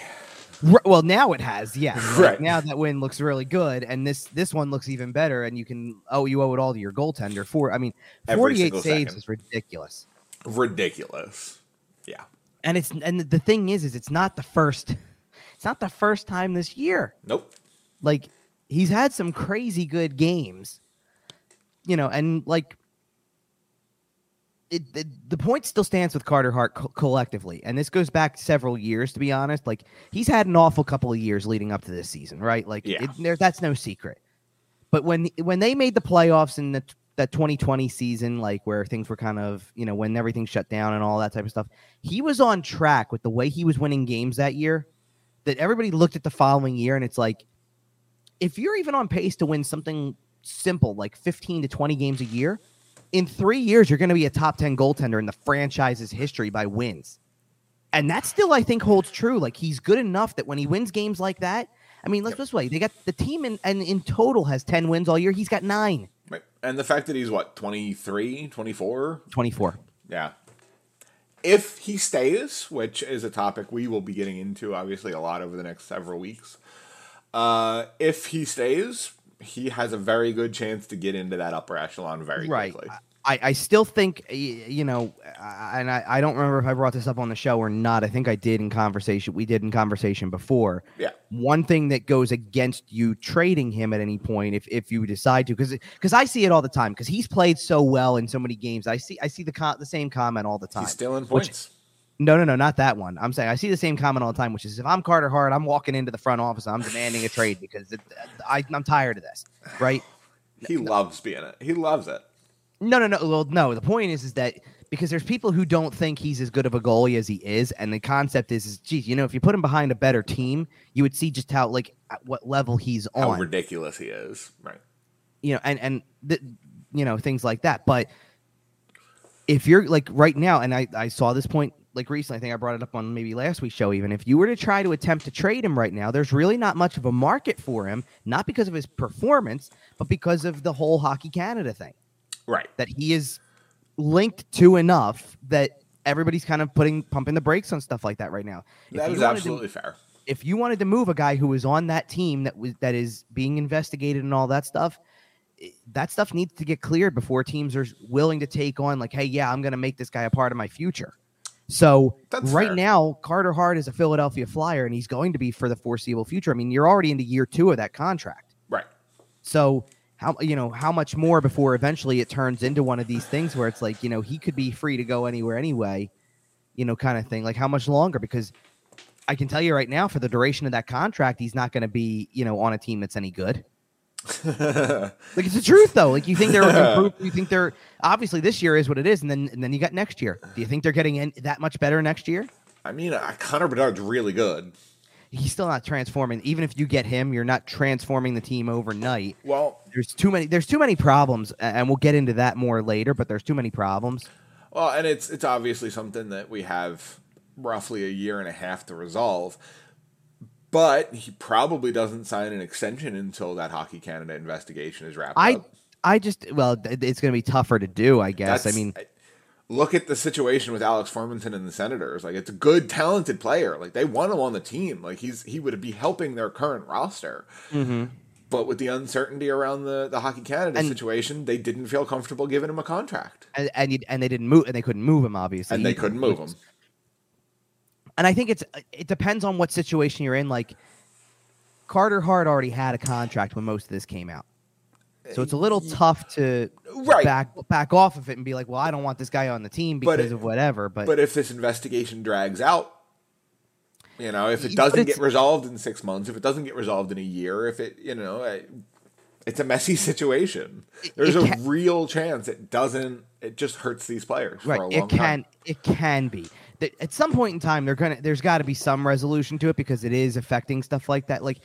Well, now it has, yeah. Like, Right. now that win looks really good, and this this one looks even better. And you can oh, you owe it all to your goaltender. For I mean, forty eight saves second. is ridiculous. Ridiculous. Yeah. And it's and the thing is, is it's not the first. It's not the first time this year. Nope. like he's had some crazy good games you know and like it, it the point still stands with carter hart co- collectively and this goes back several years to be honest. Like he's had an awful couple of years leading up to this season right? Like Yeah. it, there, that's no secret. But when when they made the playoffs in the that 2020 season like where things were kind of you know when everything shut down and all that type of stuff he was on track with the way he was winning games that year that everybody looked at the following year and it's like if you're even on pace to win something simple like 15 to 20 games a year, in three years, you're going to be a top 10 goaltender in the franchise's history by wins. And that still, I think, holds true. Like, he's good enough that when he wins games like that, I mean, let's Yep. this way. They got the team in, and in total has 10 wins all year. He's got nine, Right. And the fact that he's what, 23, 24? 24. Yeah. If he stays, which is a topic we will be getting into obviously a lot over the next several weeks, uh, if he stays, he has a very good chance to get into that upper echelon very right. quickly. I, I still think, you know, and I, I don't remember if I brought this up on the show or not. I think I did in conversation. We did in conversation before. Yeah. one thing that goes against you trading him at any point if, if you decide to because because I see it all the time because he's played so well in so many games I see I see the com- the same comment all the time He's stealing Which- points. No no no not that one I'm saying I see the same comment all the time which is if I'm Carter Hart I'm walking into the front office I'm demanding a trade because it, I, I'm tired of this right He loves being it. He loves it. no no no well no the point is is that because there's people who don't think he's as good of a goalie as he is and the concept is is geez you know if you put him behind a better team you would see just how like at what level he's on. How on ridiculous he is. Right. you know, and and th- you know things like that. But if you're like right now, and I I saw this point like recently, I think I brought it up on maybe last week's show. Even if you were to try to attempt to trade him right now, there's really not much of a market for him, not because of his performance, but because of the whole Hockey Canada thing Right. that he is linked to enough that everybody's kind of putting pumping the brakes on stuff like that right now. If That is wanted to- absolutely fair. if you wanted to move a guy who was on that team that was that is being investigated and all that stuff eh, that stuff needs to get cleared before teams are willing to take on like hey yeah i'm going to make this guy a part of my future so That's right fair. now carter hart is a philadelphia flyer and he's going to be for the foreseeable future i mean you're already into year two of that contract Right. so how you know how much more before eventually it turns into one of these things where it's like you know he could be free to go anywhere anyway, you know, kind of thing. Like how much longer? Because I can tell you right now, for the duration of that contract, he's not going to be you know on a team that's any good. Like it's the truth though. Like you think they're improved, you think they're obviously this year is what it is, and then and then you got next year. Do you think they're getting in, that much better next year? I mean, uh, Connor Bedard's really good. He's still not transforming. Even if you get him, you're not transforming the team overnight. Well, there's too many there's too many problems and we'll get into that more later but there's too many problems Well, and it's it's obviously something that we have roughly a year and a half to resolve. But he probably doesn't sign an extension until that Hockey Canada investigation is wrapped i up. i just well it's going to be tougher to do i guess i That's- mean look at the situation with Alex Formenton and the Senators. Like, it's a good, talented player. Like, they want him on the team. Like, he's he would be helping their current roster. Mm-hmm. But with the uncertainty around the the Hockey Canada And- situation, they didn't feel comfortable giving him a contract, and and, you, and they didn't move and they couldn't move him obviously and they couldn't move him. And i think it's it depends on what situation you're in like Carter Hart already had a contract when most of this came out. So it's a little tough to Right. back back off of it and be like, well, I don't want this guy on the team because it- of whatever. But, But if this investigation drags out, you know, if it doesn't get resolved in six months, if it doesn't get resolved in a year, if it, you know, uh, it's a messy situation. There's a can- real chance it doesn't. It just hurts these players for a right, long it can time. it can be. That At some point in time, they're gonna there's got to be some resolution to it because it is affecting stuff like that. Like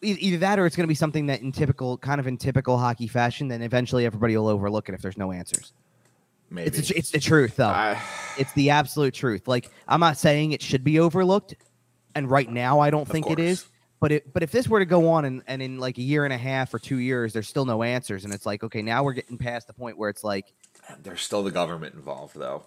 either that or it's going to be something that in typical kind of in typical hockey fashion, then eventually everybody will overlook it if there's no answers. Maybe It's the, it's the truth though. I- it's the absolute truth. Like I'm not saying it should be overlooked, and right now I don't think it is. But it, but if this were to go on and, and in like a year and a half or two years, there's still no answers, and it's like okay, now we're getting past the point where it's like there's still the government involved though.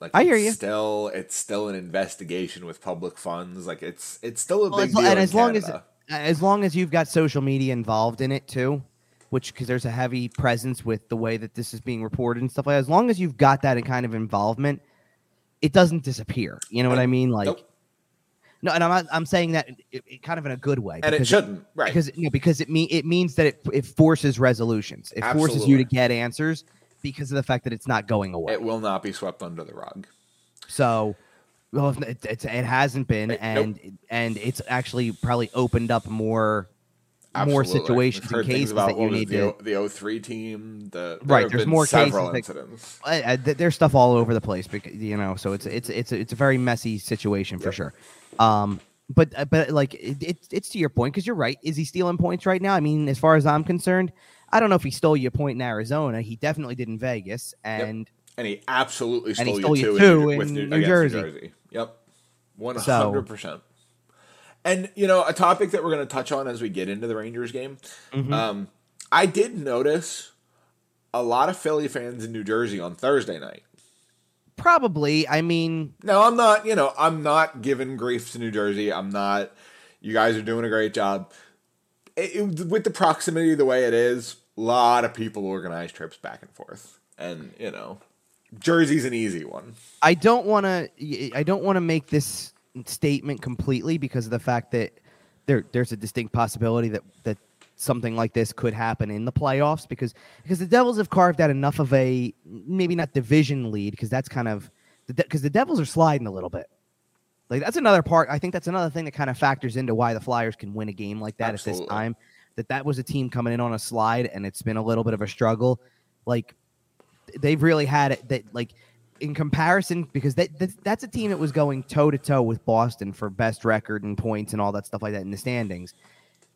Like I hear you. Still, it's still an investigation with public funds. Like it's it's still a Well, big deal. and as long as as long as you've got social media involved in it too, which because there's a heavy presence with the way that this is being reported and stuff like that. As long as you've got that kind of involvement, it doesn't disappear. You know what I mean? Like. Nope. No, and I'm not, I'm saying that it, it kind of in a good way. and it shouldn't, right? because no, because it mean it means that it, it forces resolutions. It forces you to get answers because of the fact that it's not going away. it will not be swept under the rug. so, well, it, it's, it hasn't been, Right, and and it's actually probably opened up more more situations and cases about that you need the, to. The 03 team. The there Right, There's more several cases incidents. Uh, there's stuff all over the place because you know, so it's it's it's it's a very messy situation for Yep. sure. Um, but uh, but like it, it's it's to your point because you're right. Is he stealing points right now? I mean, as far as I'm concerned, I don't know if he stole you a point in Arizona. He definitely did in Vegas, and And he absolutely And he stole, stole you you two, two in, with in New, New Jersey. New Jersey. Yep, one hundred percent. And you know, a topic that we're going to touch on as we get into the Rangers game. Mhm. Um, I did notice a lot of Philly fans in New Jersey on Thursday night. probably. I mean, No, I'm not. You know, I'm not giving grief to New Jersey. I'm not. You guys are doing a great job. It, it- with the proximity the way it is, a lot of people organize trips back and forth, and you know, Jersey's an easy one. I don't want to. I don't want to make this statement completely because of the fact that there there's a distinct possibility that that something like this could happen in the playoffs because because the Devils have carved out enough of a maybe not division lead because that's kind of because the Devils are sliding a little bit. Like that's another part. I think that's another thing that kind of factors into why the Flyers can win a game like that at this time. That that was a team coming in on a slide and it's been a little bit of a struggle. Like they've really had it that like in comparison because that, that that's a team that was going toe to toe with Boston for best record and points and all that stuff like that in the standings.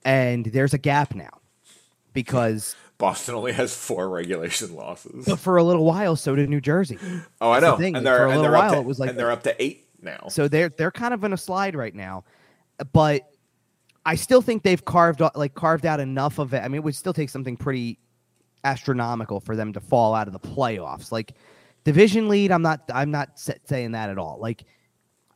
And there's a gap now because Boston only has four regulation losses. but for a little while so did New Jersey. Oh, I the know, thing, and for they're a and little they're up while to, it was like and they're up to eight now. So they're they're kind of in a slide right now. But I still think they've carved out like carved out enough of it. I mean, it would still take something pretty astronomical for them to fall out of the playoffs. Like division lead, I'm not I'm not saying that at all. Like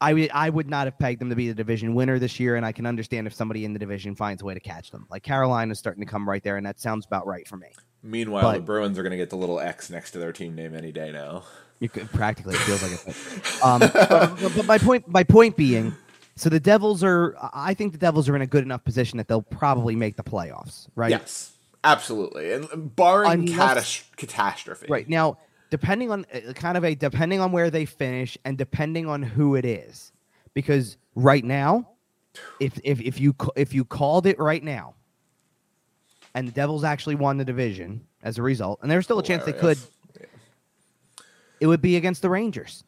I would I would not have pegged them to be the division winner this year, and I can understand if somebody in the division finds a way to catch them. Like Carolina's starting to come right there, and that sounds about right for me. Meanwhile, but- the Bruins are going to get the little X next to their team name any day now. You could practically it feels like it. Um, but, but my point, my point being, so the Devils are. I think the Devils are in a good enough position that they'll probably make the playoffs. Right. Yes, absolutely, and barring Unless- catas- catastrophe. Right now, depending on uh, kind of a depending on where they finish and depending on who it is, because right now, if if if you if you called it right now, and the Devils actually won the division as a result, and there's still a chance they could. It would be against the Rangers.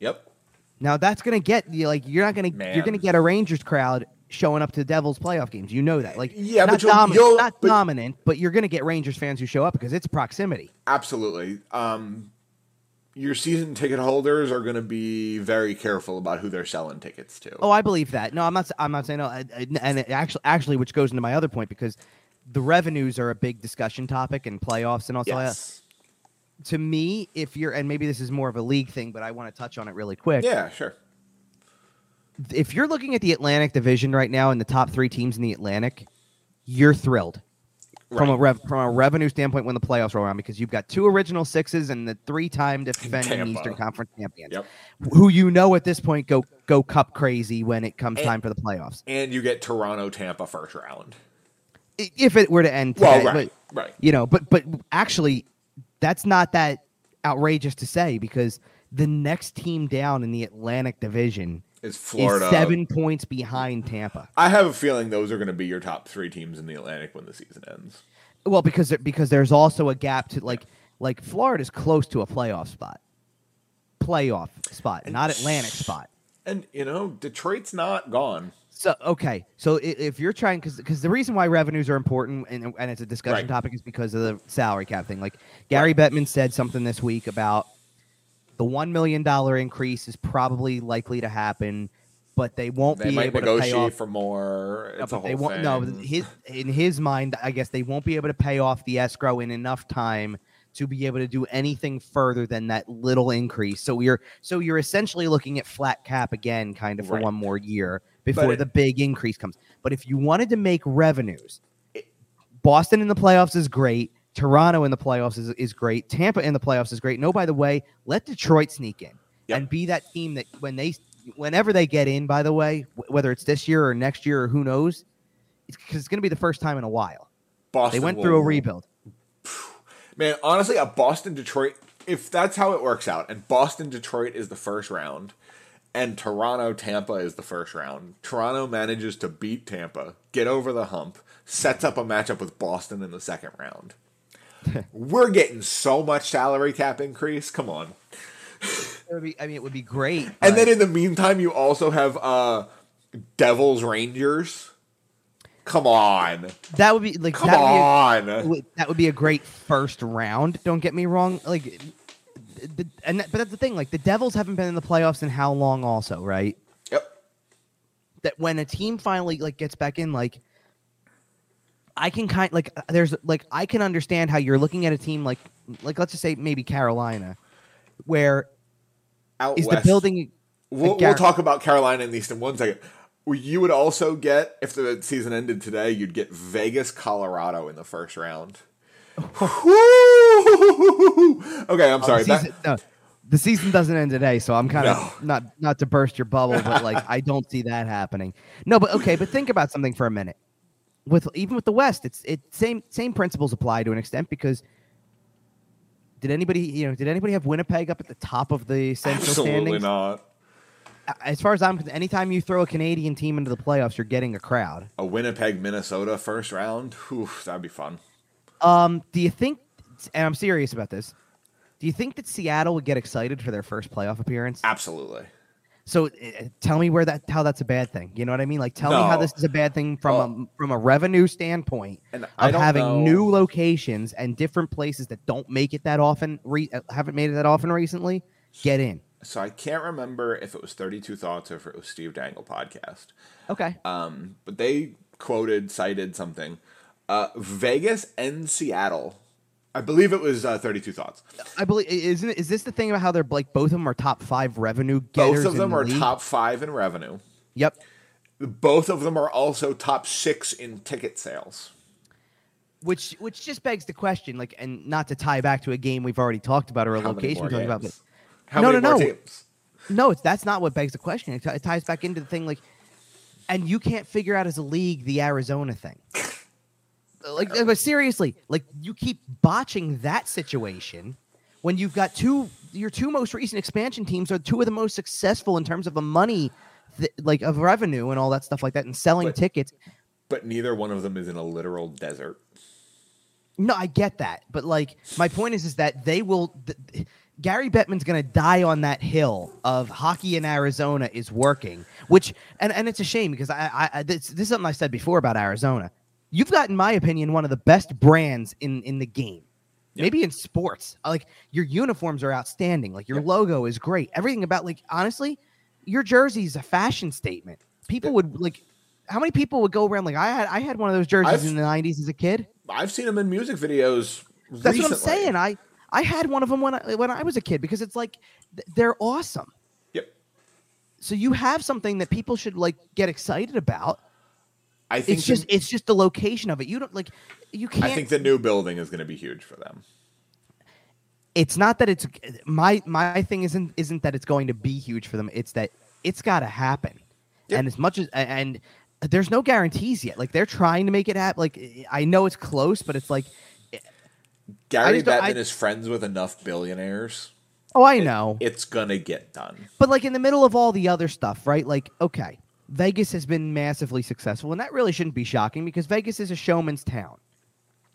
Yep. Now that's gonna get you like you're not gonna Man. you're gonna get a Rangers crowd showing up to the Devils playoff games. You know that. Like Yeah, not but you'll- dominant, you'll- not but- dominant, but you're gonna get Rangers fans who show up because it's proximity. Absolutely. Um, your season ticket holders are going to be very careful about who they're selling tickets to. Oh, I believe that. No, I'm not. I'm not saying no. I- I- And it actually, actually, which goes into my other point because the revenues are a big discussion topic in playoffs and also. yes. To me, if you're, and maybe this is more of a league thing, but I want to touch on it really quick. Yeah, sure. If you're looking at the Atlantic Division right now and the top three teams in the Atlantic, you're thrilled. from a rev from a revenue standpoint when the playoffs roll around because you've got two original sixes and the three-time defending Tampa. Eastern Conference champions, Yep. who you know at this point go go cup crazy when it comes And- time for the playoffs. And you get Toronto, Tampa first round. If it were to end today, Well, but- right, right. you know but but actually that's not that outrageous to say because the next team down in the atlantic division Is Florida is seven points behind tampa I have a feeling those are going to be your top three teams in the Atlantic when the season ends. well because there- because there's also a gap to like like florida's close to a playoff spot playoff spot not atlantic spot And you know, Detroit's not gone. So okay, so if you're trying, because because the reason why revenues are important and, and it's a discussion Right. topic is because of the salary cap thing. Like Gary Bettman said something this week about the one million dollar increase is probably likely to happen, but they won't They be able to pay off. for more. No, a whole they won't. thing. No, his in his mind, I guess they won't be able to pay off the escrow in enough time to be able to do anything further than that little increase. So you're so you're essentially looking at flat cap again, kind of for Right. one more year before it- the big increase comes. But if you wanted to make revenues, Boston in the playoffs is great. Toronto in the playoffs is, is great. Tampa in the playoffs is great. No, by the way, let Detroit sneak in Yep. and be that team that when they whenever they get in, by the way, wh- whether it's this year or next year or who knows, it's because it's going to be the first time in a while. Boston They went through a rebuild. Man, honestly, a Boston Detroit, if that's how it works out, and Boston Detroit is the first round, and Toronto Tampa is the first round, Toronto manages to beat Tampa, get over the hump, sets up a matchup with Boston in the second round. We're getting so much salary cap increase. Come on. It would be, I mean, it would be great. And then in the meantime, you also have uh Devils Rangers. Come on. that would be like Come that would be a- on. that would be a great first round. Don't get me wrong. Like, the, and that, but that's the thing. Like, the Devils haven't been in the playoffs in how long? Also, right? Yep. That when a team finally like gets back in, like, I can kind like uh, there's like I can understand how you're looking at a team like like let's just say maybe Carolina, where Out is the west. building. We'll, we'll talk about Carolina in least in one second. You would also get, if the season ended today, you'd get Vegas, Colorado in the first round. Okay, I'm sorry. the That, season, no, the season doesn't end today, so I'm kind No. of not not to burst your bubble, but like I don't see that happening. No, but okay, but think about something for a minute. With even with the West, it's it same same principles apply to an extent because did anybody you know did anybody have Winnipeg up at the top of the central absolutely standings? not. As far as I'm concerned, anytime you throw a Canadian team into the playoffs, you're getting a crowd. A Winnipeg, Minnesota first round. Whew, that'd be fun. Um, do you think? And I'm serious about this. Do you think that Seattle would get excited for their first playoff appearance? Absolutely. So uh, tell me where that how that's a bad thing. You know what I mean? Like tell me how this is a bad thing from Well- a from a revenue standpoint And of having know- new locations and different places that don't make it that often. Re- uh, haven't made it that often recently. Get in. So I can't remember if it was 32 Thoughts or if it was Steve Dangle podcast. Okay. Um, but they quoted, cited something. Uh, Vegas and Seattle. I believe it was uh, 32 Thoughts. I believe isn't it, is this the thing about how they're like both of them are top five revenue getters? Both of them the are league? top five in revenue. Yep. Both of them are also top six in ticket sales. Which which just begs the question, like, and not to tie back to a game we've already talked about or a How location more we talked about, but? How No, many no, more no. teams? No, it's that's not what begs the question. It, t- it ties back into the thing like, and you can't figure out as a league the Arizona thing. like, uh, but seriously, like you keep botching that situation when you've got two your two most recent expansion teams are two of the most successful in terms of the money, th- like of revenue and all that stuff like that, and selling But- tickets. But neither one of them is in a literal desert. No, I get that, but like my point is, is that they will. Th- Gary Bettman's going to die on that hill of hockey in Arizona is working, which and and it's a shame because I, I, I this, this is something I said before about Arizona. You've got, in my opinion, one of the best brands in in the game, maybe in sports. Like your uniforms are outstanding, like your Yeah. logo is great. Everything about like honestly, your jersey's a fashion statement. People Yeah. would like. How many people would go around like I had? I had one of those jerseys I've- in the '90s as a kid. I've seen them in music videos. That's what I'm saying. I I had one of them when I when I was a kid because it's like they're awesome. Yep. So you have something that people should like get excited about. I think It's the- just it's just the location of it. You don't like you can't. I think the new building is going to be huge for them. it's not that it's my my thing isn't isn't that it's going to be huge for them. It's that it's got to happen. Yep. And as much as and there's no guarantees yet. Like they're trying to make it happen. Like I know it's close, but it's like eh, Gary just Bettman I- is friends with enough billionaires. oh I know. It's going to get done. But like in the middle of all the other stuff, right? Like, okay, Vegas has been massively successful, and that really shouldn't be shocking because Vegas is a showman's town.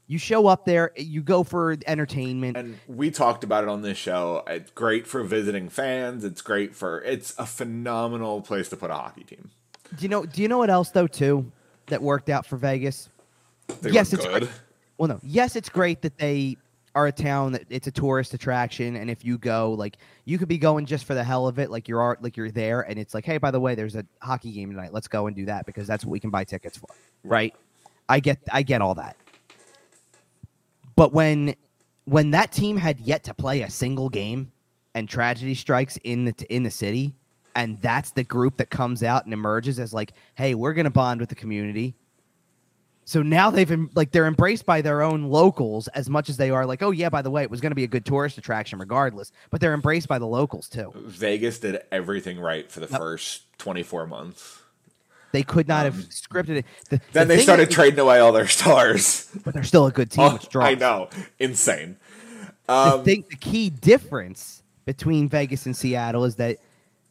You show up there, you go for entertainment. And we talked about it on this show. It's great for visiting fans. It's great for it's a phenomenal place to put a hockey team. do you know? Do you know what else though too that worked out for Vegas? They yes, it's great. Well, no, yes, it's great that they are a town that it's a tourist attraction, and if you go, like, you could be going just for the hell of it, like you're art, like you're there, and it's like, hey, by the way, there's a hockey game tonight. Let's go and do that because that's what we can buy tickets for, right? I get, I get all that. But when, when that team had yet to play a single game, and tragedy strikes in the in the city, and that's the group that comes out and emerges as like, hey, we're gonna bond with the community. So now they've like they're embraced by their own locals as much as they are like, oh yeah, by the way, it was going to be a good tourist attraction regardless. But they're embraced by the locals too. Vegas did everything right for the Yep. first 24 months. They could not have scripted it. The- Um, Then the they started trading away all their stars. but they're still a good team. Oh, which draws. I know. Insane. the Um, thing, the key difference between Vegas and Seattle is that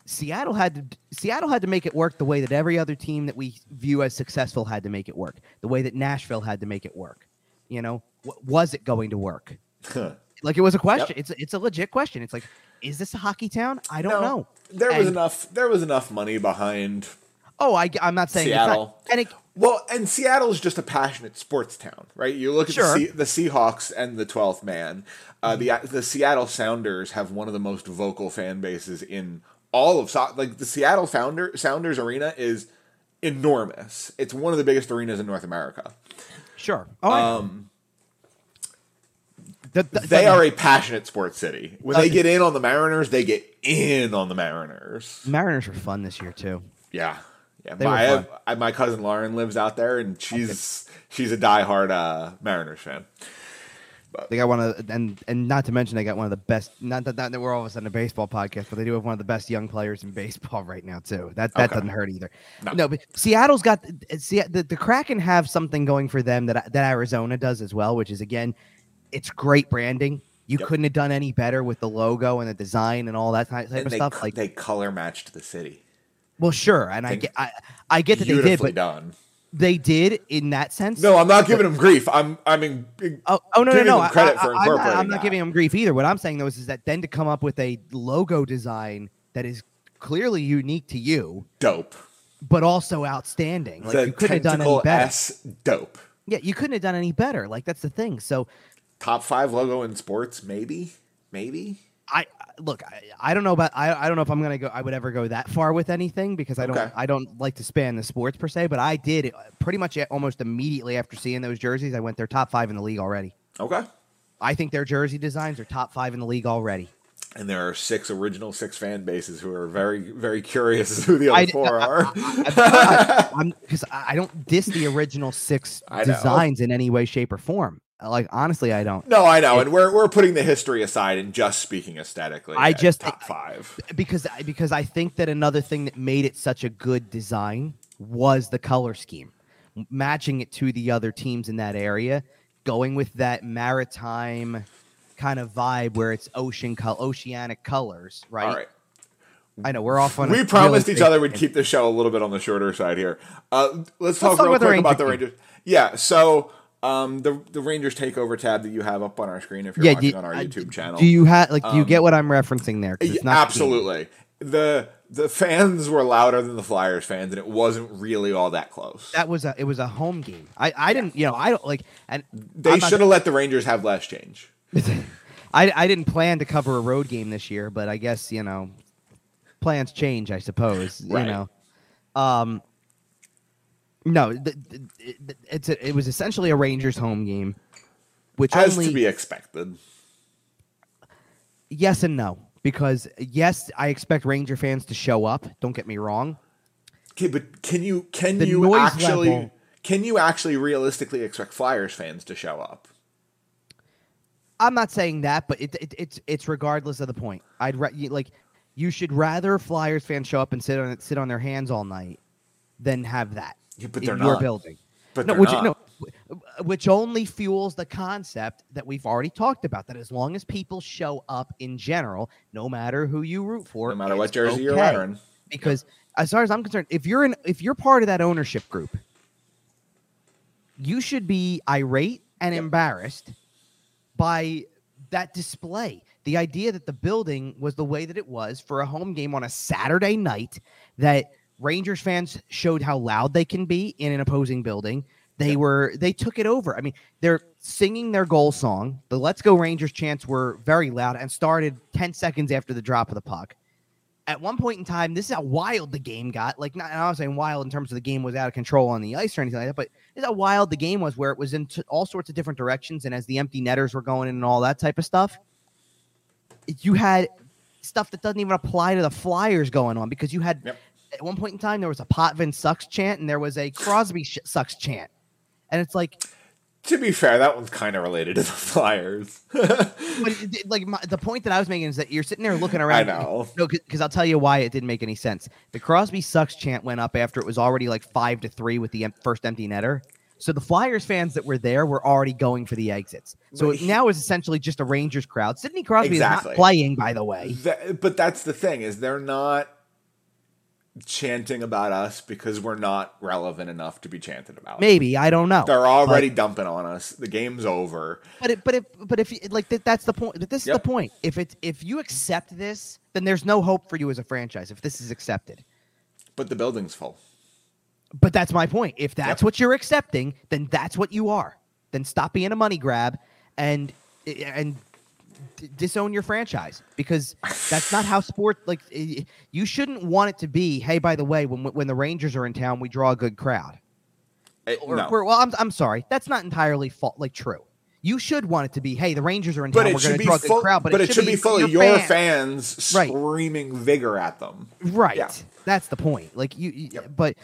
Seattle had to Seattle had to make it work the way that every other team that we view as successful had to make it work. The way that Nashville had to make it work. You know, w- was it going to work? Like it was a question. It's it's a legit question. It's like, is this a hockey town? I don't no, know. There was enough. There was enough money behind Oh, I, I'm not saying it's not- Seattle. and it, Well, and Seattle's just a passionate sports town, right? You look at Sure. the, the Seahawks and the 12th man. Uh, the the Seattle Sounders have one of the most vocal fan bases in all of so- like the Seattle Founder Sounders arena is enormous. It's one of the biggest arenas in North America. sure. Oh, Um, The- the- they the- are a passionate sports city. When Uh, they get in on the Mariners, they get in on the Mariners. Mariners were fun this year too. Yeah, yeah. They My. I, my cousin Lauren lives out there, and she's she's a diehard uh, Mariners fan. They got one of the, and and not to mention they got one of the best. Not that, not that we're all of a sudden a baseball podcast, but they do have one of the best young players in baseball right now too. That that Okay. doesn't hurt either. No. No, but Seattle's got see the, the Kraken have something going for them that that Arizona does as well, which is again, it's great branding. You Yep. couldn't have done any better with the logo and the design and all that type, And of they, stuff. Like, they color matched the city. well, sure, and I get I, I get that they did, but done. They did in that sense. No, I'm not giving them grief. I'm I'm in, Oh, oh no, no, giving no! them I- credit I, for I, am not, I'm not giving them grief either. What I'm saying though is, is that then to come up with a logo design that is clearly unique to you, dope. but also outstanding. Like the you couldn't have done any better. S dope. Yeah, you couldn't have done any better. Like that's the thing. So Top five logo in sports, maybe, maybe. I look. I, I don't know about. I, I don't know if I'm gonna go. I would ever go that far with anything because I don't. Okay. I don't like to span the sports per se. But I did uh, pretty much almost immediately after seeing those jerseys. I went. They're top five in the league already. Okay. I think their jersey designs are top five in the league already. And there are six original six fan bases who are very very curious as who the I- four are. I'm because I I don't diss the original six designs in any way, shape, or form. Like honestly, I don't no, I know, and we're we're putting the history aside and just speaking aesthetically. I just- top five. because because I think that another thing that made it such a good design was the color scheme, matching it to the other teams in that area, going with that maritime kind of vibe where it's ocean col- oceanic colors, right? All right. I know we're off on. We really promised each other we'd keep the show a little bit on the shorter side here. Uh, let's talk talk real about the quick about the Ranger Rangers. Yeah, so um, the the Rangers takeover tab that you have up on our screen if you're Yeah, watching do, on our I- YouTube channel. Do you have like? Do you Um, get what I'm referencing there? It's not absolutely. The the fans were louder than the Flyers fans, and it wasn't really all that close. that was a it was a home game. I I didn't you know I don't like and they should have let the Rangers have less change. I I didn't plan to cover a road game this year, but I guess you know plans change. I suppose Right. you know. Um. No, th- th- it, it's a, it was essentially a Rangers home game, which As only to be expected. yes and no because yes, I expect Ranger fans to show up. Don't get me wrong. Okay, but can you can The you actually level- can you actually realistically expect Flyers fans to show up? I'm not saying that, but it, it, it's it's regardless of the point. I'd you, like you should rather Flyers fans show up and sit on sit on their hands all night than have that Yeah, but in they're your not. building. But no, which no, which only fuels the concept that we've already talked about. That as long as people show up in general, no matter who you root for, no matter what jersey you're wearing. because as far as I'm concerned, if you're in, if you're part of that ownership group, you should be irate and Yep. embarrassed by that display. The idea that the building was the way that it was for a home game on a Saturday night, that Rangers fans showed how loud they can be in an opposing building. They Yep. were they took it over. I mean, they're singing their goal song. The "Let's Go Rangers" chants were very loud and started ten seconds after the drop of the puck at one point in time, this is how wild the game got. Like, not, I'm not saying wild in terms of the game was out of control on the ice or anything like that, but this is how wild the game was, where it was in t- all sorts of different directions. And as the empty netters were going in and all that type of stuff, you had stuff that doesn't even apply to the Flyers going on because you had Yep. At one point in time there was a Potvin sucks chant and there was a Crosby sh- sucks chant, and it's like To be fair, that one's kind of related to the Flyers. but it, like my, the point that I was making is that you're sitting there looking around. I know. No, because I'll tell you why it didn't make any sense. The Crosby sucks chant went up after it was already like five to three with the em- first empty netter. So the Flyers fans that were there were already going for the exits. So it he- now is essentially just a Rangers crowd. Sidney Crosby Exactly. is not playing, by the way. That- but that's the thing is they're not chanting about us because we're not relevant enough to be chanted about. Maybe I don't know. They're already dumping on us. The game's over. But it, but if but if like that, that's the point. But this is the point. If it's if you accept this, then there's no hope for you as a franchise. If this is accepted. But the building's full. But that's my point. If that's Yep. what you're accepting, then that's what you are. Then stop being a money grab and and d- disown your franchise because that's not how sport like i- you shouldn't want it to be. Hey, by the way, when when the Rangers are in town, we draw a good crowd. Or, no. or- well, I'm I'm sorry, that's not entirely fault like true. You should want it to be. Hey, the Rangers are in but town. We're going to draw a good full. crowd. But, it should be full of your fans, Right. screaming vigor at them. Right. Yeah. That's the point. Like you, you Yep. but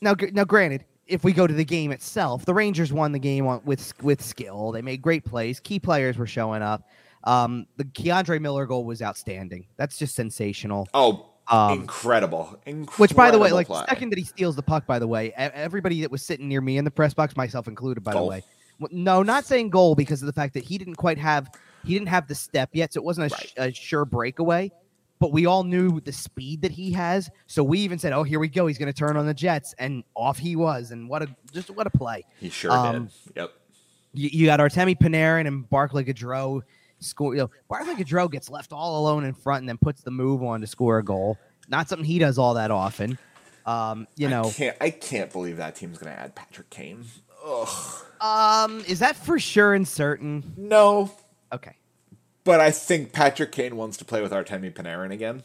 now, now, granted, if we go to the game itself, the Rangers won the game on, with with skill. They made great plays. Key players were showing up. Um, the K'Andre Miller goal was outstanding. That's just sensational. Oh, Um, incredible! Incredible. Which, by the way, like play. the second that he steals the puck, by the way, everybody that was sitting near me in the press box, myself included, by Goal. the way, no, not saying goal because of the fact that he didn't quite have he didn't have the step yet, so it wasn't a, sh- a sure breakaway. But we all knew the speed that he has, so we even said, "Oh, here we go. He's going to turn on the Jets," and off he was. And what a just what a play! he sure um, did. Yep. You, you got Artemi Panarin and Barclay Goodrow score. You know, Barclay Goodrow gets left all alone in front and then puts the move on to score a goal. Not something he does all that often. Um, you I know, can't. I can't believe that team's going to add Patrick Kane. Ugh. um, is that for sure and certain? No, Okay. but I think Patrick Kane wants to play with Artemi Panarin again.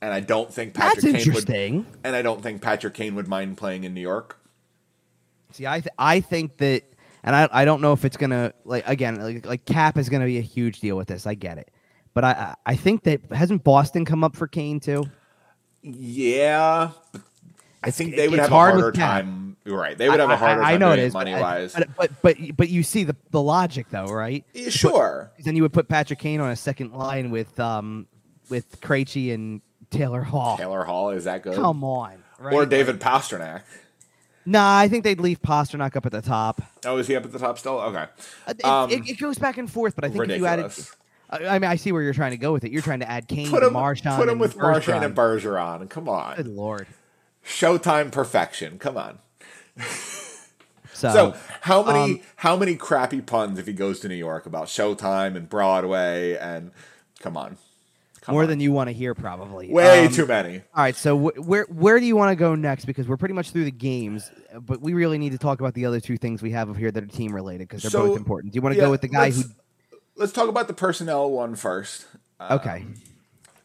And I don't think Patrick That's Kane would. And I don't think Patrick Kane would mind playing in New York. See, I th- I think that, and I I don't know if it's gonna like again like, like cap is gonna be a huge deal with this. I get it, but I I think that hasn't Boston come up for Kane too. Yeah, I think they would have hard a harder time. Right. They would have I- a harder I, time I know it is, but- money wise. But, but but but you see the the logic though, right? Yeah, sure. Then you would put Patrick Kane on a second line with um with Krejci and Taylor Hall. Taylor Hall is that good? Come on, right? Or David Pastrnak. Nah, I think they'd leave Pastrnak up at the top. Oh, is he up at the top still? Okay. Uh, It, Um, it, it goes back and forth, but I think if you added. I mean, I see where you're trying to go with it. You're trying to add Kane Put him, Marchand. put him and with Marchand and Bergeron. Bergeron. Come on. Good lord. Showtime perfection. Come on. So, So how many um, how many crappy puns if he goes to New York about Showtime and Broadway and come on. Come more on. than you want to hear, probably. way Um, too many. All right, so wh- where where do you want to go next? Because we're pretty much through the games, uh, but we really need to talk about the other two things we have up here that are team related because they're So, both important. Do you want to Yeah, go with the guy who? let's, let's talk about the personnel one first. Uh, Okay,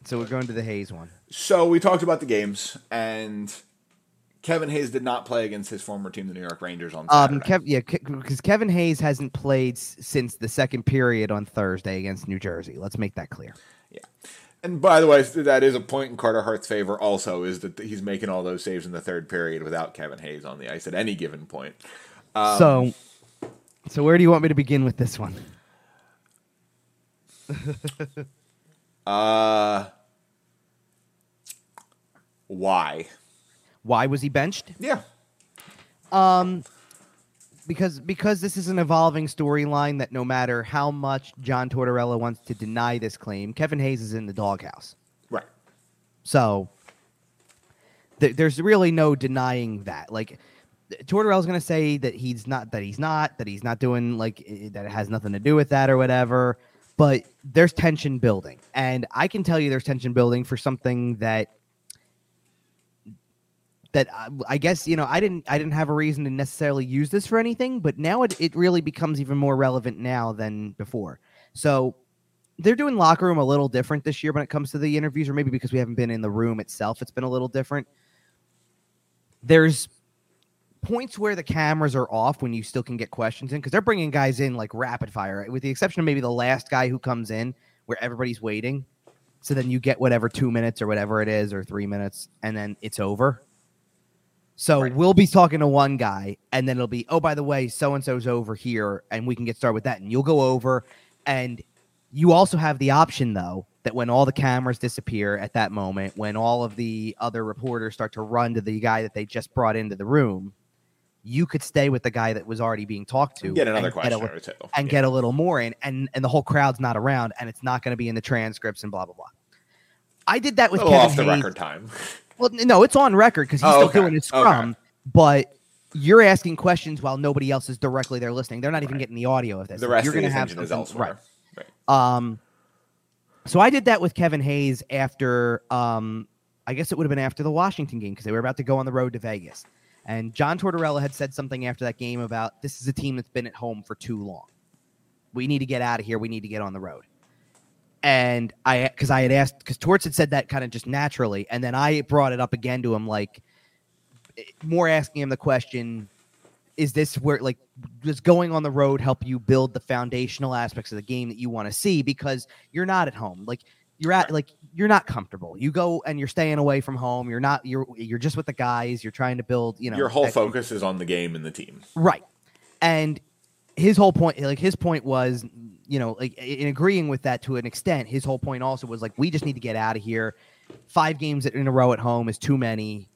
so we're going to the Hayes one. So we talked about the games, and Kevin Hayes did not play against his former team, the New York Rangers, on Um, Saturday. Kev, yeah, because Kevin Hayes hasn't played s- since the second period on Thursday against New Jersey. Let's make that clear. And by the way, that is a point in Carter Hart's favor. Also, is that he's making all those saves in the third period without Kevin Hayes on the ice at any given point. Um, so, so where do you want me to begin with this one? uh, why? Why was he benched? Yeah. Um, because because this is an evolving storyline that no matter how much John Tortorella wants to deny this claim, Kevin Hayes is in the doghouse. Right. So th- there's really no denying that. Like Tortorella's going to say that he's not that he's not that he's not doing like that it has nothing to do with that or whatever. But there's tension building, and I can tell you there's tension building for something that that I, I guess you know I didn't I didn't have a reason to necessarily use this for anything, but now it, it really becomes even more relevant now than before. So they're doing locker room a little different this year when it comes to the interviews, or maybe because we haven't been in the room itself, it's been a little different. There's points where the cameras are off when you still can get questions in because they're bringing guys in like rapid fire, with the exception of maybe the last guy who comes in where everybody's waiting. So then you get whatever two minutes or whatever it is, or three minutes, and then it's over. So right. we'll be talking to one guy, and then it'll be, oh, by the way, so and so's over here, and we can get started with that. And you'll go over, and you also have the option, though, that when all the cameras disappear at that moment, when all of the other reporters start to run to the guy that they just brought into the room, you could stay with the guy that was already being talked to. Get another question get a, and yeah. get a little more in, and and the whole crowd's not around, and it's not going to be in the transcripts and blah blah blah. I did that with Kevin off the Hayes. record time. Well, no, it's on record because he's oh, still okay. doing his scrum, okay. but you're asking questions while nobody else is directly there listening. They're not even right. getting the audio of this. The rest you're going to have is elsewhere. Right. right. Um, so I did that with Kevin Hayes after, um, I guess it would have been after the Washington game because they were about to go on the road to Vegas. And John Tortorella had said something after that game about this is a team that's been at home for too long. We need to get out of here. We need to get on the road and I because I had asked because Torts had said that kind of just naturally, and then I brought it up again to him, like eh, more asking him the question: Is this where like does going on the road help you build the foundational aspects of the game that you want to see? Because you're not at home, like you're at like you're not comfortable. You go and you're staying away from home. You're not you're you're just with the guys. You're trying to build. You know, your whole focus is on the game and the team, right? And his whole point, like his point was you know, like in agreeing with that to an extent, his whole point also was like, we just need to get out of here. Five games in a row at home is too many.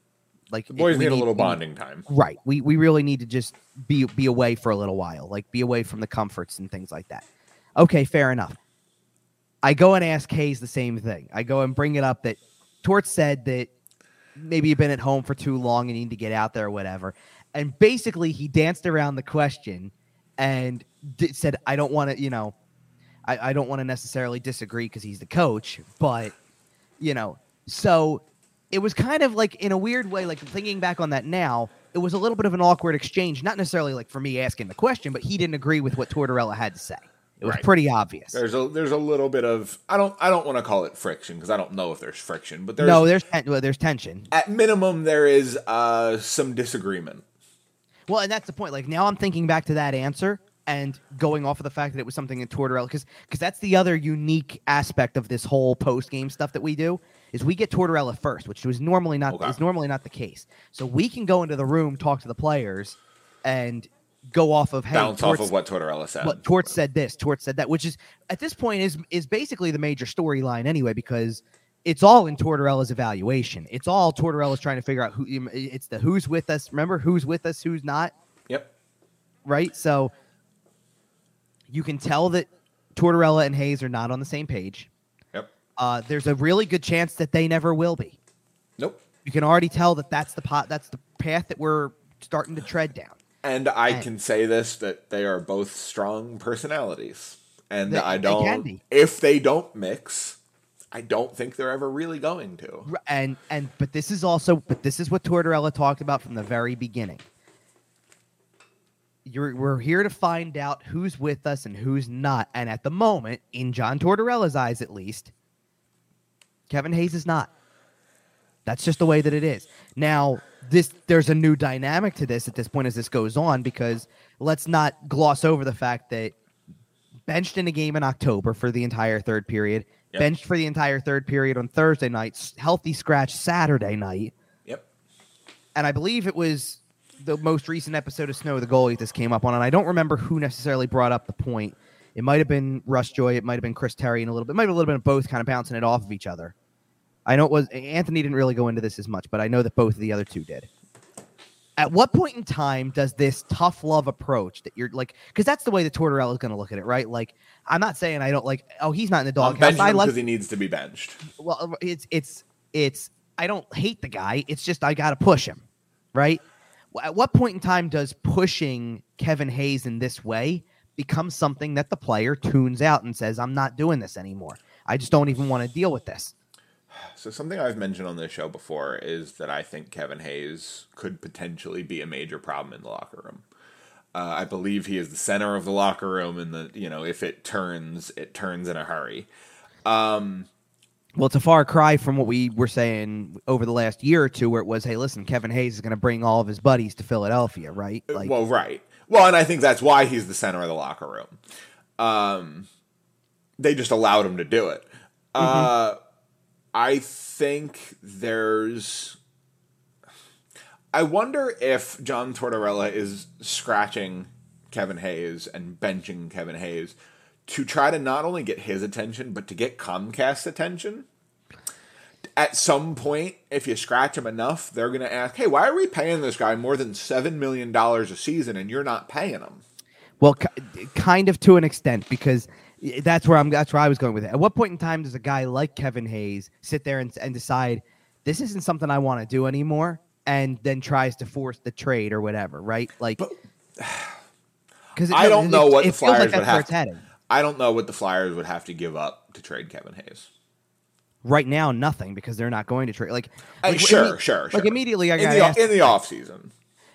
Like the boys need, need, a little bonding time, right? We we really need to just be be away for a little while, like be away from the comforts and things like that. Okay, fair enough. I go and ask Hayes the same thing. I go and bring it up that Torts said that maybe you've been at home for too long and you need to get out there or whatever. And basically, he danced around the question and d- said, I don't want to, you know, I, I don't want to necessarily disagree because he's the coach, but you know, so it was kind of like in a weird way, like thinking back on that now, it was a little bit of an awkward exchange, not necessarily like for me asking the question, but he didn't agree with what Tortorella had to say. It was right. pretty obvious. There's a there's a little bit of I don't I don't want to call it friction because I don't know if there's friction, but there's no there's ten, well, there's tension. At minimum, there is uh, some disagreement. Well, and that's the point. Like now, I'm thinking back to that answer and going off of the fact that it was something in Tortorella, because because that's the other unique aspect of this whole post game stuff that we do is we get Tortorella first, which was normally not okay. is normally not the case. So we can go into the room, talk to the players, and go off of hey, bounce Torts, off of what Tortorella said. What Torts said this, Torts said that, which is at this point is is basically the major storyline anyway, because it's all in Tortorella's evaluation. It's all Tortorella's trying to figure out who it's the who's with us. Remember who's with us, who's not. Yep. Right. So you can tell that Tortorella and Hayes are not on the same page. Yep. Uh, there's a really good chance that they never will be. Nope. You can already tell that that's the pot. That's the path that we're starting to tread down. And I and can say this that they are both strong personalities, and they, I don't. They if they don't mix, I don't think they're ever really going to. And and but this is also but this is what Tortorella talked about from the very beginning you're, we're here to find out who's with us and who's not. And at the moment, in John Tortorella's eyes at least, Kevin Hayes is not. That's just the way that it is. Now, this there's a new dynamic to this at this point as this goes on because let's not gloss over the fact that benched in a game in October for the entire third period, Yep. benched for the entire third period on Thursday night, healthy scratch Saturday night, Yep. and I believe it was the most recent episode of Snow the goalie this came up on, and I don't remember who necessarily brought up the point. It might have been Russ Joy, it might have been Chris Therien, and a little bit, might have a little bit of both, kind of bouncing it off of each other. I know it was Anthony didn't really go into this as much, but I know that both of the other two did. At what point in time does this tough love approach that you're like, because that's the way the Tortorella is going to look at it, right? Like, I'm not saying I don't like. Oh, he's not in the doghouse. I because he needs to be benched. well it's it's it's i don't hate the guy it's just i gotta push him right at what point in time does pushing kevin hayes in this way become something that the player tunes out and says i'm not doing this anymore i just don't even want to deal with this So something I've mentioned on this show before is that I think Kevin Hayes could potentially be a major problem in the locker room. Uh, I believe he is the center of the locker room, and the you know if it turns, it turns in a hurry. Well it's a far cry from what we were saying over the last year or two where it was hey listen kevin hayes is going to bring all of his buddies to philadelphia right like well, right. Well, and I think that's why he's the center of the locker room. Um, they just allowed him to do it. Uh, I think there's. I wonder if John Tortorella is scratching Kevin Hayes and benching Kevin Hayes to try to not only get his attention, but to get Comcast's attention. At some point, if you scratch him enough, they're going to ask, hey, why are we paying this guy more than $7 million a season and you're not paying him? Well, ki- kind of to an extent because that's where I'm. That's where I was going with it. At what point in time does a guy like Kevin Hayes sit there and, and decide this isn't something I want to do anymore, and then tries to force the trade or whatever, right? Like, because I don't know what the it like Flyers that's would have to. I don't know what the Flyers would have to give up to trade Kevin Hayes. Right now, nothing because they're not going to trade. Like, like, sure, imme- sure, Like sure. immediately, I In got the, asked, in the off season.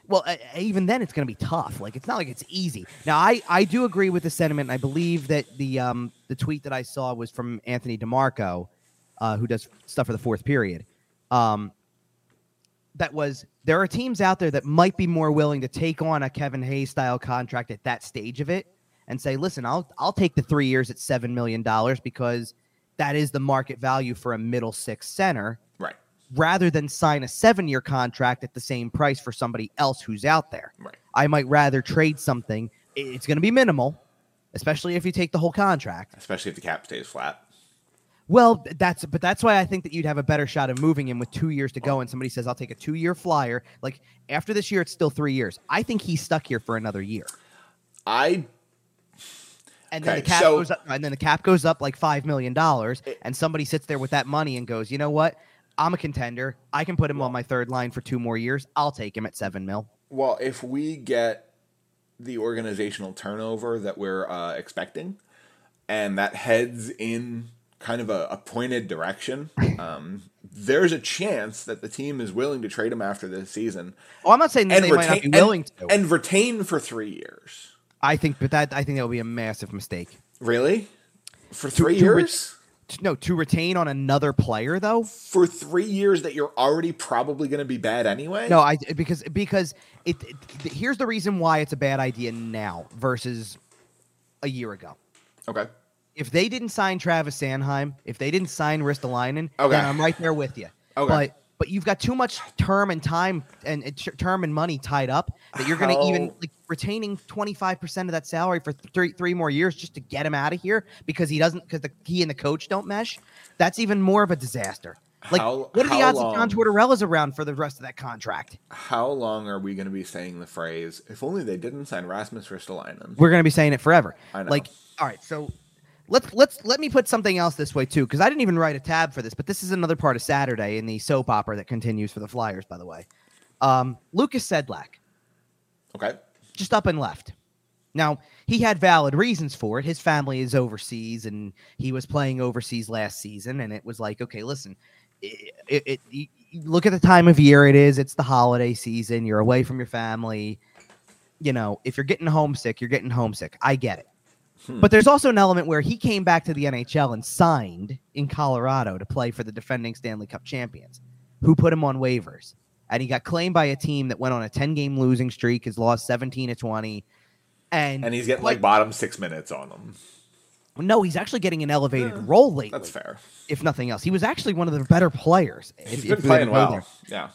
Well, uh, even then, it's going to be tough. Like it's not like it's easy. Now, I I do agree with the sentiment. and I believe that the um the tweet that I saw was from Anthony Di Marco, uh, who does stuff for the fourth period. Um, that was there are teams out there that might be more willing to take on a Kevin Hayes style contract at that stage of it and say, listen, I'll I'll take the three years at seven million dollars because that is the market value for a middle six center Right. rather than sign a seven year contract at the same price for somebody else who's out there. Right. I might rather trade something. It's going to be minimal, especially if you take the whole contract. Especially if the cap stays flat. Well, that's but that's why I think that you'd have a better shot of moving him with two years to go. And somebody says, "I'll take a two year flyer." Like after this year, it's still three years. I think he's stuck here for another year. I And then Okay, the cap so- goes up, and then the cap goes up like five million dollars, and somebody sits there with that money and goes, "You know what? I'm a contender. I can put him on my third line for two more years. I'll take him at seven mil." well, if we get the organizational turnover that we're uh, expecting, and that heads in kind of a, a pointed direction, um, there's a chance that the team is willing to trade him after this season Oh, I'm not saying that they might not be willing and, to. and retain for three years. I think, but that I think that would be a massive mistake. Really? For three to re- years? T- No, to retain on another player though. For three years that you're already probably going to be bad anyway? No, I because because it, it. Here's the reason why it's a bad idea now versus a year ago. Okay. If they didn't sign Travis Sanheim, if they didn't sign Ristolainen, Okay. then I'm right there with you. Okay. But but you've got too much term and time and and term and money tied up that you're going to even like retaining 25% of that salary for th- three three more years just to get him out of here because he doesn't because the he and the coach don't mesh. That's even more of a disaster. Like How- what are the odds of John long- Tortorella's around for the rest of that contract? How long are we going to be saying the phrase, if only they didn't sign Rasmus Ristolainen? We're going to be saying it forever. I know. Like, all right, so let's let's let me put something else this way too, because I didn't even write a tab for this, but this is another part of Saturday in the soap opera that continues for the Flyers, by the way. Um, Lukas Sedlak Okay. just up and left. Now he had valid reasons for it. His family is overseas, and he was playing overseas last season, and it was like, okay, listen, it, it, it you- look at the time of year it is. It's the holiday season. You're away from your family. You know, if you're getting homesick, you're getting homesick. I get it. Hmm. But there's also an element where he came back to the NHL and signed in Colorado to play for the defending Stanley Cup champions, who put him on waivers. And he got claimed by a team that went on a 10 game losing streak, has lost 17 to 20. And, And he's getting quite- like bottom six minutes on them. No, he's actually getting an elevated role lately. That's fair. If nothing else, he was actually one of the better players. He's if been to playing well. there. Yeah.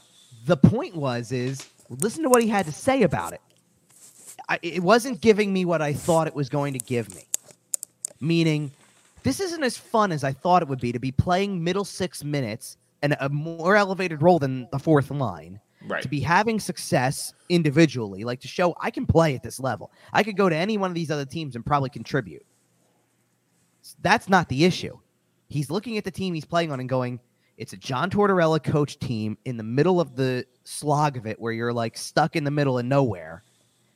The point was, is listen to what he had to say about it. I, it wasn't giving me what I thought it was going to give me. Meaning, this isn't as fun as I thought it would be to be playing middle six minutes and a more elevated role than the fourth line Right. to be having success individually, like to show I can play at this level. I could go to any one of these other teams and probably contribute. That's not the issue. He's looking at the team he's playing on and going, it's a John Tortorella coach team in the middle of the slog of it where you're like stuck in the middle of nowhere.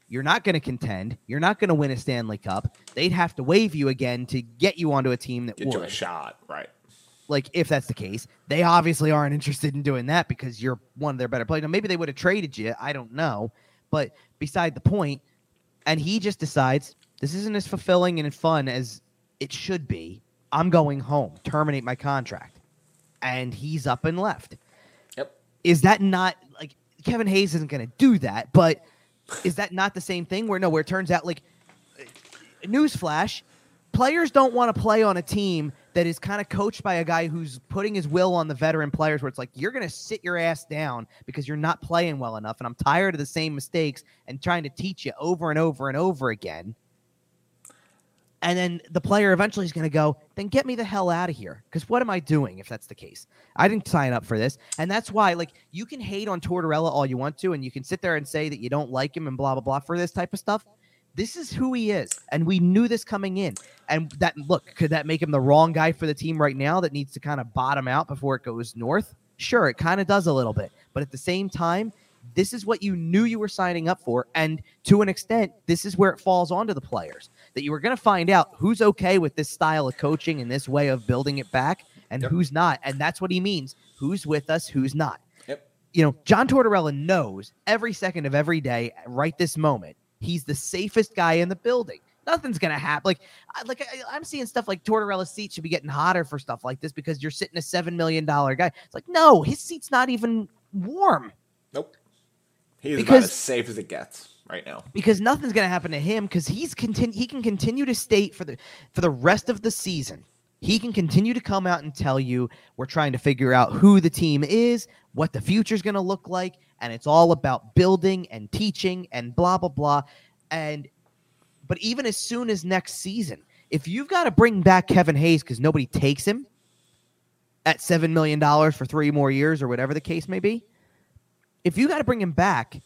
You're not going to contend. You're not going to win a Stanley Cup. They'd have to waive you again to get you onto a team that Get would you a shot. Right. like if that's the case, they obviously aren't interested in doing that because you're one of their better players. Now, maybe they would have traded you. I don't know. But beside the point, and he just decides this isn't as fulfilling and fun as it should be. I'm going home, terminate my contract. And he's up and left. Yep. Is that not like Kevin Hayes isn't going to do that, but is that not the same thing where no, where it turns out like newsflash, players don't want to play on a team that is kind of coached by a guy who's putting his will on the veteran players where it's like you're going to sit your ass down because you're not playing well enough and I'm tired of the same mistakes and trying to teach you over and over and over again. And then the player eventually is going to go, then get me the hell out of here. Because what am I doing if that's the case? I didn't sign up for this. And that's why, like, you can hate on Tortorella all you want to, and you can sit there and say that you don't like him and blah, blah, blah for this type of stuff. This is who he is. And we knew this coming in. And that, look, could that make him the wrong guy for the team right now that needs to kind of bottom out before it goes north? Sure, it kind of does a little bit. But at the same time, this is what you knew you were signing up for. And to an extent, this is where it falls onto the players that you were going to find out who's okay with this style of coaching and this way of building it back and Yep. who's not. And that's what he means who's with us, who's not. Yep. You know, John Tortorella knows every second of every day, right this moment, he's the safest guy in the building. Nothing's gonna happen. Like, I, like I, I'm seeing stuff like Tortorella's seat should be getting hotter for stuff like this because you're sitting a seven million dollar guy. It's like, no, his seat's not even warm. Nope. He's about as safe as it gets right now. because nothing's going to happen to him because he's continu- he can continue to state for the for the rest of the season. He can continue to come out and tell you we're trying to figure out who the team is, what the future's going to look like, and it's all about building and teaching and blah blah blah. And but even as soon as next season, if you've got to bring back Kevin Hayes because nobody takes him at seven million dollars for three more years or whatever the case may be, if you got to bring him back,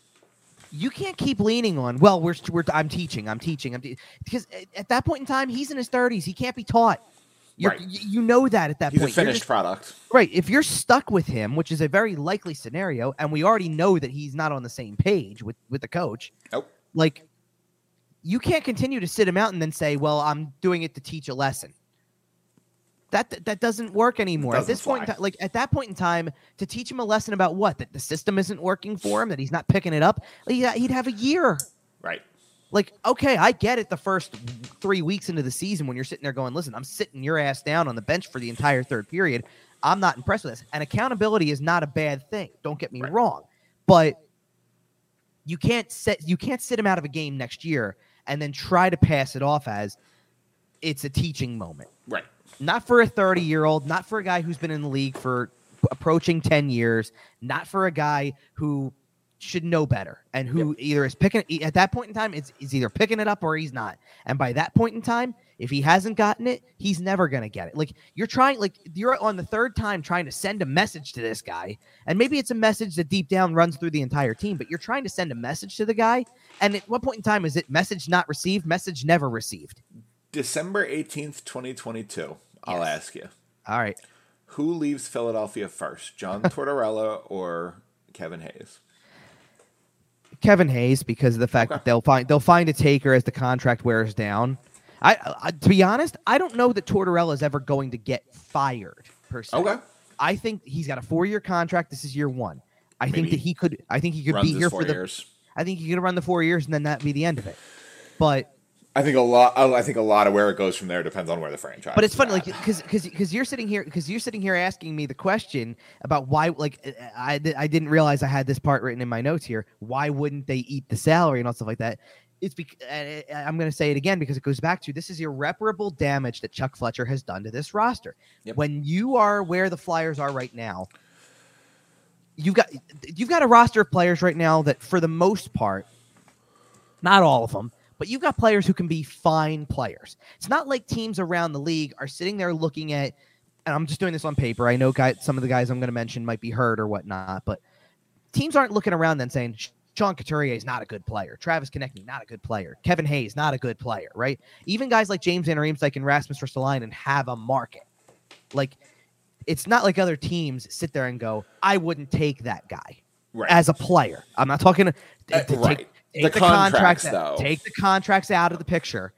you can't keep leaning on. Well, we're, we're I'm teaching, I'm teaching, I'm te-" because at, at that point in time, he's in his 30s. He can't be taught. You're, Right. You know that at that He's point. You're finished just- product. right. If you're stuck with him, which is a very likely scenario, and we already know that he's not on the same page with with the coach, Nope. like you can't continue to sit him out and then say, "Well, I'm doing it to teach a lesson." That that doesn't work anymore. At Doesn't this point, in fly. ti- like at that point in time, to teach him a lesson about what that the system isn't working for him, that he's not picking it up, he'd he'd have a year. Right. Like, okay, I get it. The first three weeks into the season, when you're sitting there going, "Listen, I'm sitting your ass down on the bench for the entire third period," I'm not impressed with this. And accountability is not a bad thing. Don't get me Right. wrong, but you can't set you can't sit him out of a game next year and then try to pass it off as it's a teaching moment. Right. Not for a 30 year old, not for a guy who's been in the league for approaching 10 years, not for a guy who should know better and who either is picking at that point in time, it's, is either picking it up or he's not. And by that point in time, if he hasn't gotten it, he's never going to get it. Like you're trying, like you're on the third time trying to send a message to this guy. And maybe it's a message that deep down runs through the entire team, but you're trying to send a message to the guy. And at what point in time is it message not received, message never received? December 18th, 2022. I'll ask you. All right. Who leaves Philadelphia first, John Tortorella or Kevin Hayes? Kevin Hayes because of the fact Okay. that they'll find they'll find a taker as the contract wears down. I, I to be honest, I don't know that Tortorella is ever going to get fired per se. Okay. I think he's got a four year contract. This is year one. I think that he could. I think he could be here for the. years. I think he could run the four years and then that be the end of it. But I think a lot. I think a lot of where it goes from there depends on where the franchise. but it's is funny, at. like because because because you're sitting here because you're sitting here asking me the question about why like uh, I I didn't realize I had this part written in my notes here. Why wouldn't they eat the salary and all stuff like that? it's because uh, uh, I'm going to say it again because it goes back to this is irreparable damage that Chuck Fletcher has done to this roster. Yep. When you are where the Flyers are right now, you've got you've got a roster of players right now that for the most part, not all of them, but you've got players who can be fine players. It's not like teams around the league are sitting there looking at and I'm just doing this on paper. I know guys, some of the guys I'm going to mention might be hurt or whatnot, but teams aren't looking around then saying Sean Couturier is not a good player. Travis Konecny, not a good player. Kevin Hayes, not a good player, right? Even guys like James Van Riemsdyk and Rasmus Ristolainen and have a market. Like, it's not like other teams sit there and go, I wouldn't take that guy Right. as a player. I'm not talking to, Uh, right. take, take The the, contracts, contracts, out, though. take the contracts out of the picture.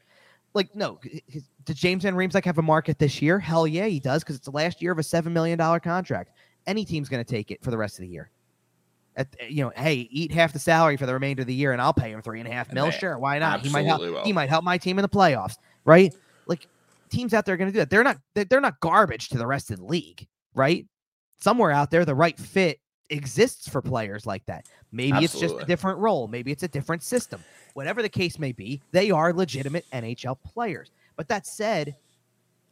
Like, no, his- does James Van Riemsdyk have a market this year? Hell yeah, he does because it's the last year of a seven million dollar contract. Any team's going to take it for the rest of the year. At, eh, you know, hey, eat half the salary for the remainder of the year, and I'll pay him three and a half And mil. they Sure, why not? He might help. will. He might help my team in the playoffs, right? Like teams out there are going to do that. They're not. They're, they're not garbage to the rest of the league, right? Somewhere out there, the right fit exists for players like that. Maybe it's just a different role. Maybe it's a different system. Whatever the case may be, they are legitimate NHL players. But that said,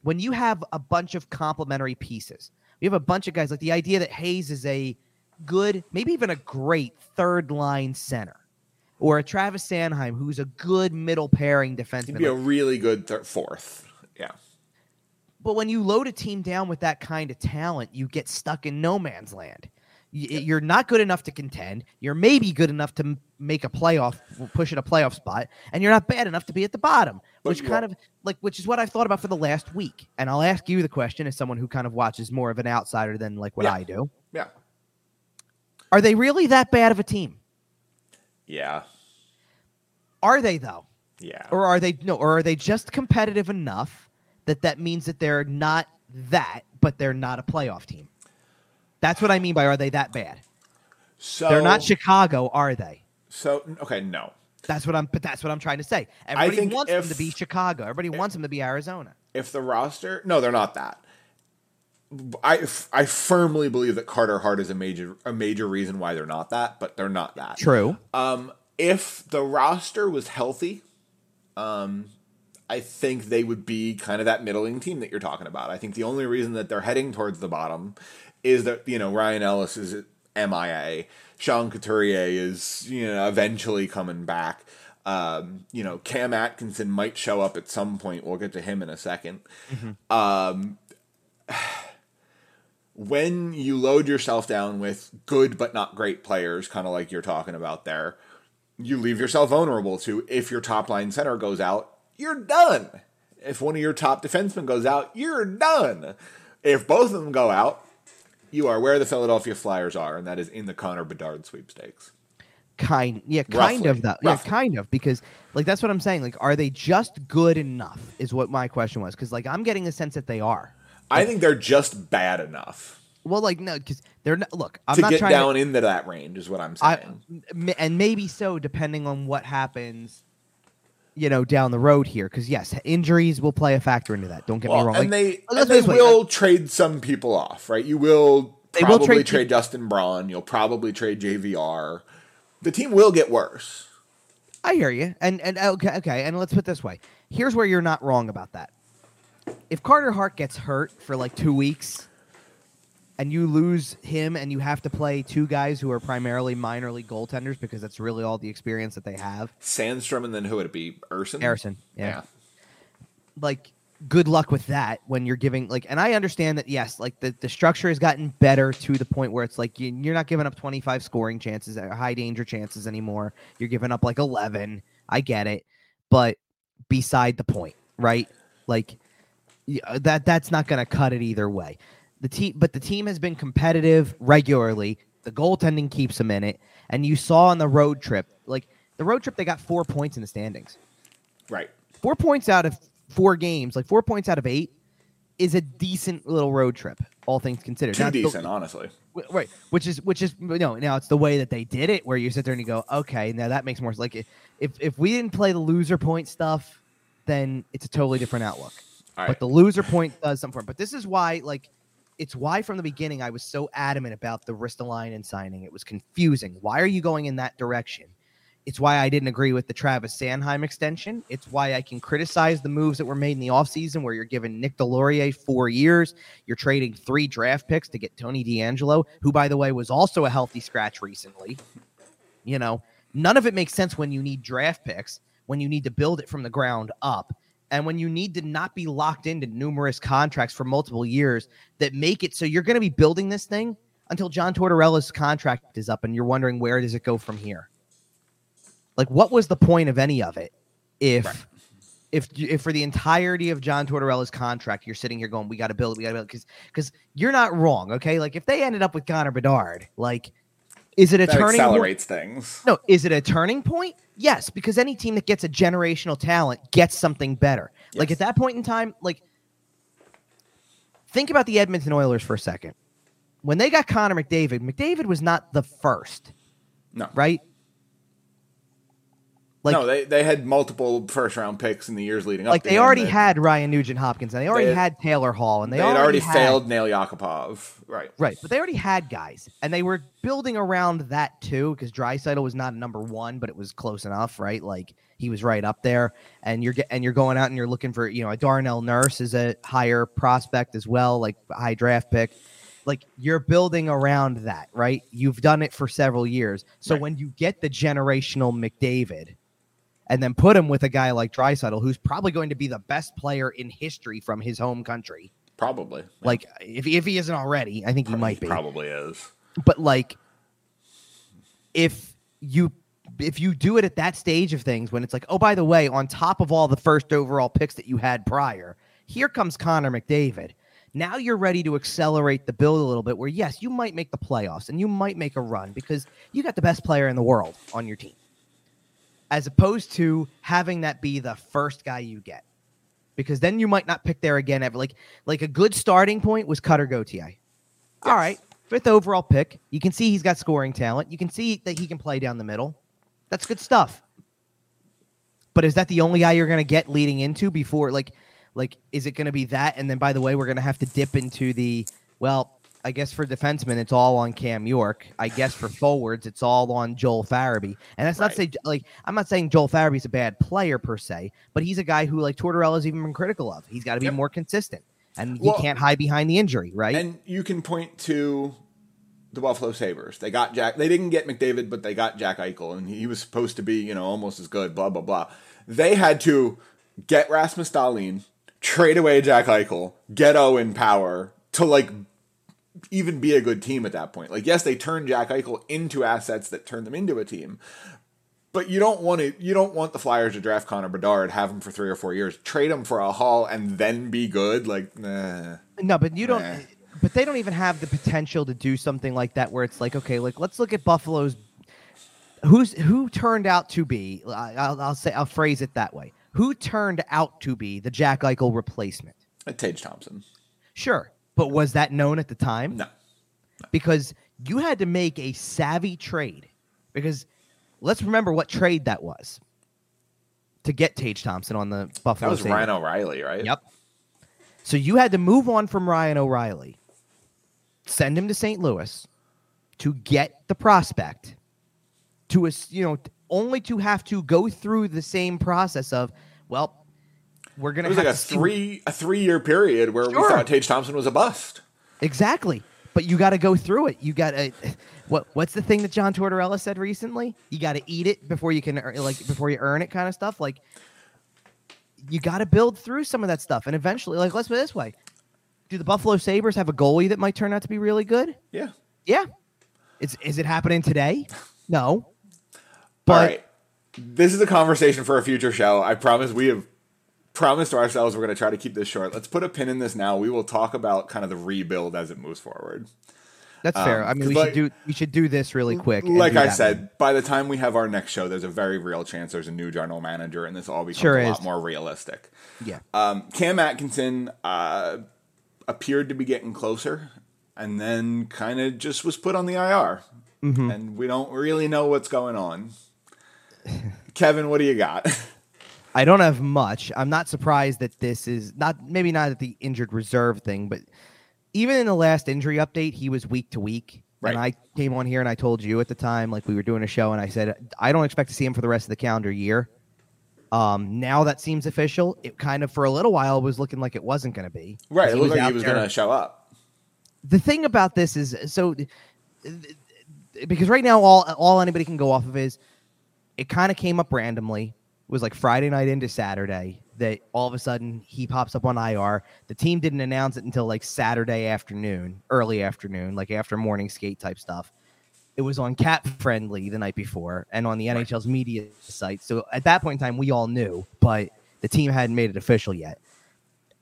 when you have a bunch of complementary pieces, you have a bunch of guys like the idea that Hayes is a good, maybe even a great third line center, or a Travis Sanheim who's a good middle pairing He'd defenseman. be a really good thir- fourth. Yeah. but when you load a team down with that kind of talent, you get stuck in no man's land. You're not good enough to contend. You're maybe good enough to make a playoff, push in a playoff spot, and you're not bad enough to be at the bottom. Which kind of like, which is what I've thought about for the last week. And I'll ask you the question as someone who kind of watches more of an outsider than like what Yeah. I do. Yeah. Are they really that bad of a team? Yeah. Are they though? Yeah. Or are they no? Or are they just competitive enough that that means that they're not that, but they're not a playoff team? That's what I mean by are they that bad? so They're not Chicago, are they? So okay, no. That's what I'm. But that's what I'm trying to say. Everybody wants them to be Chicago. Everybody wants them to be Arizona. If the roster, no, they're not that. I, I firmly believe that Carter Hart is a major a major reason why they're not that, but they're not that. True. Um, if the roster was healthy, um, I think they would be kind of that middling team that you're talking about. I think the only reason that they're heading towards the bottom is that you know Ryan Ellis is MIA, Sean Couturier is you know eventually coming back. Um, you know Cam Atkinson might show up at some point. We'll get to him in a 2nd Um, when you load yourself down with good but not great players, kind of like you're talking about there, you leave yourself vulnerable to if your top line center goes out, you're done. If one of your top defensemen goes out, you're done. If both of them go out, you are where the Philadelphia Flyers are, and that is in the Connor Bedard sweepstakes. Kind. Yeah. Kind Roughly. of that. Yeah. Roughly. Kind of because like that's what I'm saying. Like, are they just good enough? Is what my question was. Because like I'm getting the sense that they are. I think they're just bad enough Well, like no, because they're not. Look, I'm to not get trying down into that range, is what I'm I, saying. m- and maybe so, depending on what happens, you know, down the road here. Because yes, injuries will play a factor into that. Don't get me wrong. and Like, they and they will trade some people off, right? You will They will probably trade trade, Justin Braun. You'll probably trade JVR. The team will get worse. I hear you. And and okay, okay. And let's put this way. Here's where you're not wrong about that. If Carter Hart gets hurt for like two weeks, and you lose him, and you have to play two guys who are primarily minor league goaltenders because that's really all the experience that they have. Sandstrom and then who would it be? Ersson. Harrison, yeah. Yeah. like good luck with that when you're giving like and i understand that yes like the, the structure has gotten better to the point where it's like you, you're not giving up 25 scoring chances or high danger chances anymore you're giving up like 11 i get it but beside the point right like uh, that that's not going to cut it either way the team but the team has been competitive regularly the goaltending keeps them in it and you saw on the road trip like the road trip they got four points in the standings Right. four points out of four games, like four points out of eight, is a decent little road trip, all things considered. Too Now, the- decent, honestly. right? Which is which is you no. Now it's the way that they did it, where you sit there and you go, okay, now that makes more. Like if if we didn't play the loser point stuff, then it's a totally different outlook. But the loser point does something. But this is why, like, it's why from the beginning I was so adamant about the wrist Ristolainen signing. It was confusing. Why are you going in that direction? It's why I didn't agree with the Travis Sanheim extension. It's why I can criticize the moves that were made in the offseason where you're giving Nick Deslauriers four years. You're trading three draft picks to get Tony DeAngelo, who, by the way, was also a healthy scratch recently. You know, none of it makes sense when you need draft picks, when you need to build it from the ground up, and when you need to not be locked into numerous contracts for multiple years that make it so you're going to be building this thing until John Tortorella's contract is up and you're wondering where does it go from here? Like what was the point of any of it if right. if if for the entirety of John Tortorella's contract you're sitting here going we got to build we got to build cuz cuz you're not wrong, okay? Like if they ended up with Connor Bedard, like is it a that turning accelerates point? things? No, is it a turning point? Yes, because any team that gets a generational talent gets something better. Yes. Like at that point in time, like think about the Edmonton Oilers for a second. When they got Connor McDavid, McDavid was not the first. No. Right? Like, no, they, they had multiple first round picks in the years leading up. Like they already had Ryan Nugent Hopkins, and they already they had, had, Taylor Hall, and they, they already, already had, failed Nail Yakupov. Right, right, but they already had guys, and they were building around that too. Because Draisaitl was not number one, but it was close enough, right? Like he was right up there, and you're and you're going out and you're looking for you know a Darnell Nurse is a higher prospect as well, like high draft pick like you're building around that, right? You've done it for several years. So right. when you get the generational McDavid, and then put him with a guy like Draisaitl, who's probably going to be the best player in history from his home country. Probably. Like if if he isn't already, I think he might be. Probably is. But like if you if you do it at that stage of things when it's like, oh, by the way, on top of all the first overall picks that you had prior, here comes Connor McDavid. Now you're ready to accelerate the build a little bit where yes, you might make the playoffs and you might make a run because you got the best player in the world on your team as opposed to having that be the first guy you get. Because then you might not pick there again ever. Like like a good starting point was Cutter Gauthier. Yes. All right, fifth overall pick. You can see he's got scoring talent. You can see that he can play down the middle. That's good stuff. But is that the only guy you're going to get leading into before like like is it going to be that and then by the way we're going to have to dip into the well I guess for defensemen, it's all on Cam York. I guess for forwards, it's all on Joel Farabee. And that's right. not say like I'm not saying Joel Farabee's a bad player per se, but he's a guy who like Tortorella's even been critical of. He's got to be yep. more consistent, and he can't hide behind the injury, right? And you can point to the Buffalo Sabres. They got Jack. They didn't get McDavid, but they got Jack Eichel, and he was supposed to be you know almost as good. Blah blah blah. They had to get Rasmus Dahlin, trade away Jack Eichel, get Owen Power to like even be a good team at that point. Like, yes, they turned Jack Eichel into assets that turned them into a team, but you don't want to. You don't want the Flyers to draft Connor Bedard, have him for three or four years, trade him for a haul, and then be good. Like, nah. No, but you don't. Nah. But they don't even have the potential to do something like that, where it's like, okay, like let's look at Buffalo's. Who's who turned out to be? I'll, I'll say I'll phrase it that way. Who turned out to be the Jack Eichel replacement? Uh, Tage Thompson. Sure, but was that known at the time? No. no. Because you had to make a savvy trade. Because let's remember what trade that was to get Tage Thompson on the Buffalo. That was Sabres. Ryan O'Reilly, right? Yep. So you had to move on from Ryan O'Reilly, send him to St. Louis to get the prospect to a, you know only to have to go through the same process of well we're gonna. It was like a three a three year period where sure. we thought Tage Thompson was a bust. Exactly, but you got to go through it. You got to. What what's the thing that John Tortorella said recently? You got to eat it before you can like before you earn it, kind of stuff. Like you got to build through some of that stuff, and eventually, like let's put it this way: Do the Buffalo Sabres have a goalie that might turn out to be really good? Yeah, yeah. Is is it happening today? No. But, All right. This is a conversation for a future show. I promise we have promised ourselves we're going to try to keep this short. Let's put a pin in this now. We will talk about kind of the rebuild as it moves forward. That's um, fair. I mean, we like, should do we should do this really quick. Like I said, by the time we have our next show, there's a very real chance there's a new general manager, and this all becomes sure a lot more realistic. Yeah. Um, Cam Atkinson uh, appeared to be getting closer, and then kind of just was put on the IR, mm-hmm. and we don't really know what's going on. Kevin, what do you got? I don't have much. I'm not surprised that this is not maybe not at the injured reserve thing, but even in the last injury update, he was week to week. Right. And I came on here and I told you at the time, like we were doing a show, and I said I don't expect to see him for the rest of the calendar year. Um, now that seems official. It kind of for a little while was looking like it wasn't going to be. Right, It looked like he was going to show up. the thing about this is so because right now all all anybody can go off of is it kind of came up randomly. Was like Friday night into Saturday that all of a sudden he pops up on IR. The team didn't announce it until like Saturday afternoon, early afternoon, like after morning skate type stuff. It was on Cat Friendly the night before and on the Right. NHL's media site. So at that point in time, we all knew, but the team hadn't made it official yet.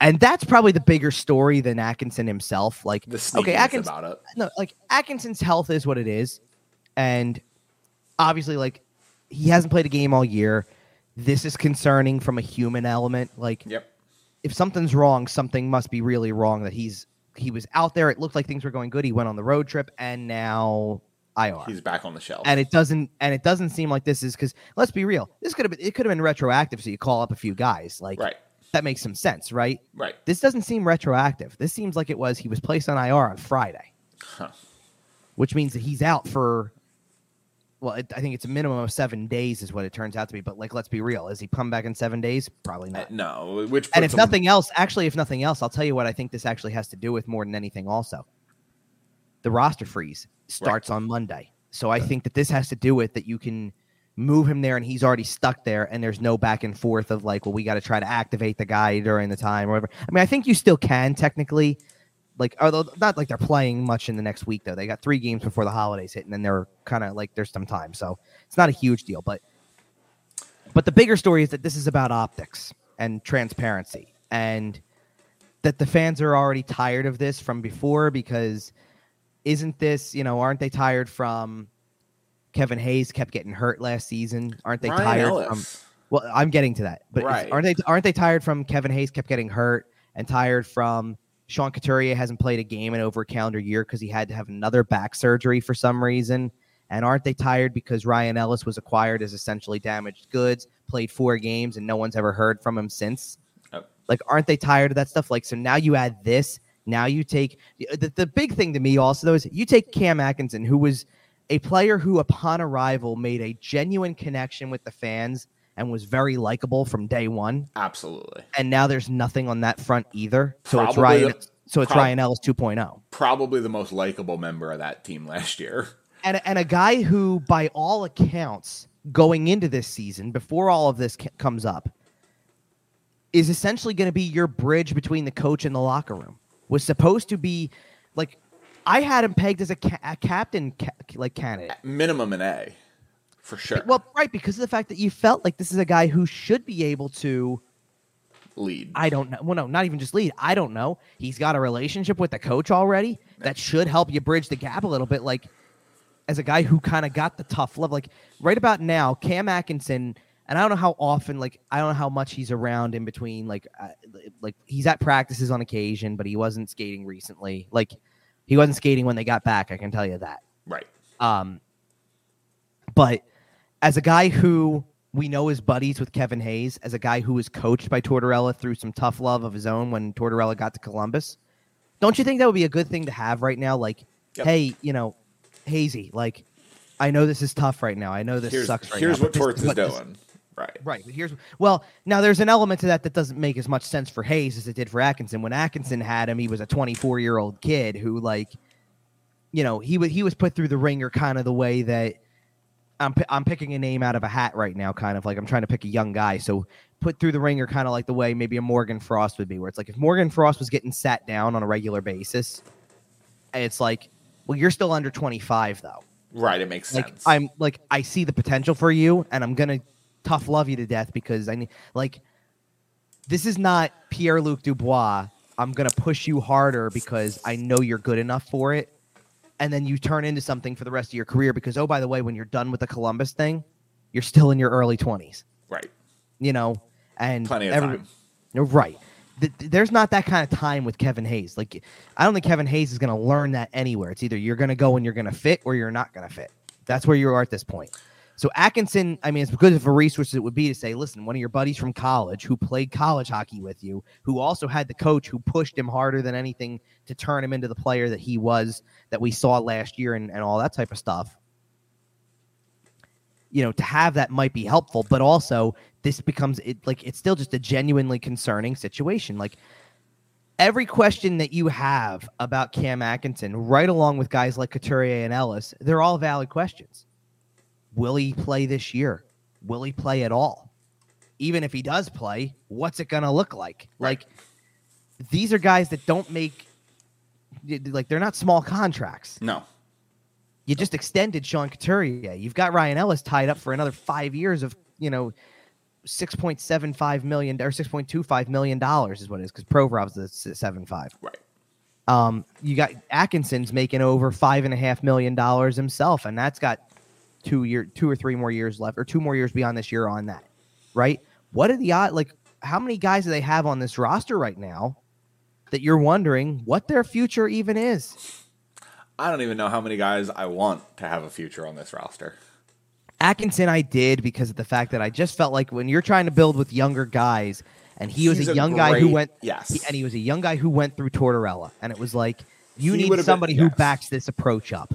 And that's probably the bigger story than Atkinson himself. Like, The okay, Atkinson, about it. no, like Atkinson's health is what it is, and obviously, like he hasn't played a game all year. This is concerning from a human element. Like, Yep. if something's wrong, something must be really wrong. That he's he was out there. It looked like things were going good. He went on the road trip, and now IR. He's back on the shelf. and it doesn't and it doesn't seem like this is because let's be real. This could have been it could have been retroactive. So you call up a few guys. Like right. that makes some sense, right? Right. This doesn't seem retroactive. This seems like it was he was placed on IR on Friday Huh. which means that he's out for well it, i think it's a minimum of seven days is what it turns out to be but like let's be real is he come back in seven days? Probably Uh, not. no. Which and if him- nothing else actually if nothing else i'll tell you what i think this actually has to do with more than anything also. The roster freeze starts on monday. So i think that this has to do with that you can move him there and he's already stuck there and there's no back and forth of like well we got to try to activate the guy during the time or whatever. I mean i think you still can technically like although not like they're playing much in the next week though they got three games before the holidays hit and then they're kind of like there's some time so it's not a huge deal but but the bigger story is that this is about optics and transparency and that the fans are already tired of this from before because isn't this you know aren't they tired from kevin hayes kept getting hurt last season aren't they Ryan tired Ellis. from well i'm getting to that but Right. aren't they aren't they tired from kevin hayes kept getting hurt and tired from sean couturier hasn't played a game in over a calendar year because he had to have another back surgery for some reason. And aren't they tired because ryan ellis was acquired as essentially damaged goods played four games and no one's ever heard from him since? Oh. like aren't they tired of that stuff? Like so now you add this now you take the, the big thing to me also though is you take cam atkinson who was a player who upon arrival made a genuine connection with the fans and was very likable from day one Absolutely. and now there's nothing on that front either so it's ryan the- so it's prob- ryan ellis oh. 2.0 Probably the most likable member of that team last year. and, and a guy who by all accounts going into this season before all of this comes up is essentially going to be your bridge between the coach and the locker room was supposed to be like i had him pegged as a, ca- a captain ca- like candidate Minimum an A, for sure. well right because of the fact that you felt like this is a guy who should be able to lead. I don't know. Well, no, not even just lead. I don't know. He's got a relationship with the coach already that should help you bridge the gap a little bit. Like, as a guy who kind of got the tough love, like right about now, Cam Atkinson, and I don't know how often, like, I don't know how much he's around in between. Like, uh, like he's at practices on occasion, but he wasn't skating recently. Like, he wasn't skating when they got back. I can tell you that. right. Um, but as a guy who we know is buddies with Kevin Hayes, as a guy who was coached by Tortorella through some tough love of his own when Tortorella got to Columbus, don't you think that would be a good thing to have right now? Like, Yep. hey, you know, Hazy, like, I know this is tough right now. I know this Here's, sucks right here's now. what but Torts is what this- doing. Right. Right. Here's well, now there's an element to that that doesn't make as much sense for Hayes as it did for Atkinson. When Atkinson had him, he was a 24 year old kid who, like, you know, he was he was put through the ringer kind of the way that I'm I'm picking a name out of a hat right now, kind of like I'm trying to pick a young guy. So put through the ringer, kind of like the way maybe a Morgan Frost would be, where it's like if Morgan Frost was getting sat down on a regular basis, it's like, well, you're still under 25 though Right. It makes like sense. I'm like I see the potential for you, and I'm gonna tough love you to death because I need like this is not Pierre Luc Dubois. I'm gonna push you harder because I know you're good enough for it, and then you turn into something for the rest of your career. Because oh, by the way, when you're done with the Columbus thing, you're still in your early 20s. right. You know, and Plenty of every- time. you're right. Th- th- There's not that kind of time with Kevin Hayes. Like, I don't think Kevin Hayes is going to learn that anywhere. It's either you're going to go and you're going to fit or you're not going to fit. That's where you are at this point. So Atkinson, I mean, as good of a resource it would be to say, listen, one of your buddies from college who played college hockey with you, who also had the coach who pushed him harder than anything to turn him into the player that he was that we saw last year and, and all that type of stuff. You know, to have that might be helpful, but also this becomes it like it's still just a genuinely concerning situation. Like every question that you have about Cam Atkinson, right along with guys like Couturier and Ellis, they're all valid questions Will he play this year? Will he play at all? Even if he does play, what's it going to look like? Like, these are guys that don't make, like, they're not small contracts. No. You just extended Sean Couturier. You've got Ryan Ellis tied up for another five years of, you know, six point seven five million or six point two five million dollars is what it is because Provorov's the seven five. Right. Um, you got Atkinson's making over five and a half million dollars himself, and that's got two year, two or three more years left, or two more years beyond this year on that, right? What are the odds? Like, how many guys do they have on this roster right now that you're wondering what their future even is? I don't even know how many guys I want to have a future on this roster. Atkinson, I did because of the fact that I just felt like when you're trying to build with younger guys, and he was a a young guy who went, yes. he- and he was a young guy who went through Tortorella, and it was like you He need would've been- somebody who backs this approach up.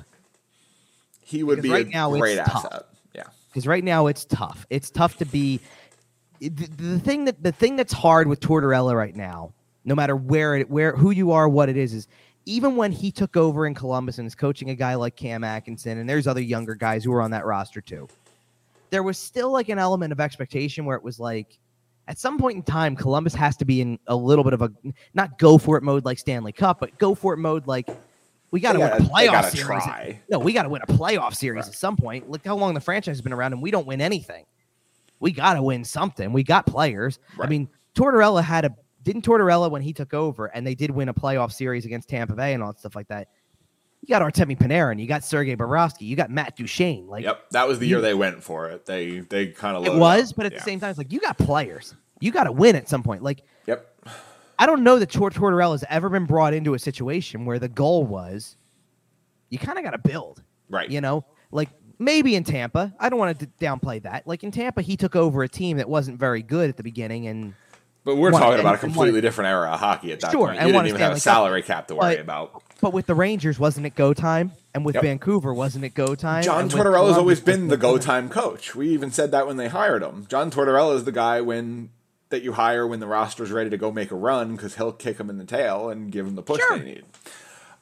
He would Because be right a now it's great tough. asset. Yeah. because right now it's tough. It's tough to be the, the thing that the thing that's hard with Tortorella right now, no matter where it where who you are, what it is, is even when he took over in Columbus and is coaching a guy like Cam Atkinson, and there's other younger guys who are on that roster too. There was still like an element of expectation where it was like, at some point in time, Columbus has to be in a little bit of a not go for it mode like Stanley Cup, but go for it mode like we got to win a playoff series. try. No, we got to win a playoff series Right. at some point. Look how long the franchise has been around, and we don't win anything. We got to win something. We got players. I mean, Tortorella had a didn't Tortorella when he took over, and they did win a playoff series against Tampa Bay and all that stuff like that. You got Artemi Panarin, you got Sergei Bobrovsky, you got Matt Duchene. Like Yep. That was the You- year they went for it. They they kind of it was, but at the same time, it's like you got players. You got to win at some point. Like. I don't know that Tor- Tortorella has ever been brought into a situation where the goal was you kind of got to build. Right. You know, like maybe in Tampa. I don't want to downplay that. Like in Tampa, he took over a team that wasn't very good at the beginning, and But we're talking about a completely different era of hockey at that Sure, point. and You didn't even have a salary cap to worry but- about. but with the Rangers, wasn't it go time? And with Yep. Vancouver, wasn't it go time? John Tortorella's always been the go go time coach. We even said that when they hired him. John Tortorella is the guy when that you hire when the roster's ready to go make a run because he'll kick them in the tail and give them the push Sure. they need.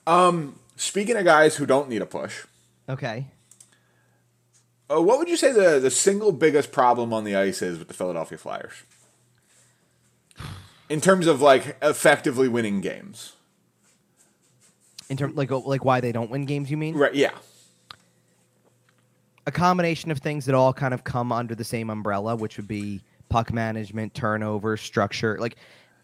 Um, speaking of guys who don't need a push, Okay. uh, what would you say the the single biggest problem on the ice is with the Philadelphia Flyers? In terms of like effectively winning games, In terms like like why they don't win games, you mean? right? Yeah, A combination of things that all kind of come under the same umbrella, which would be puck management, turnover, structure. Like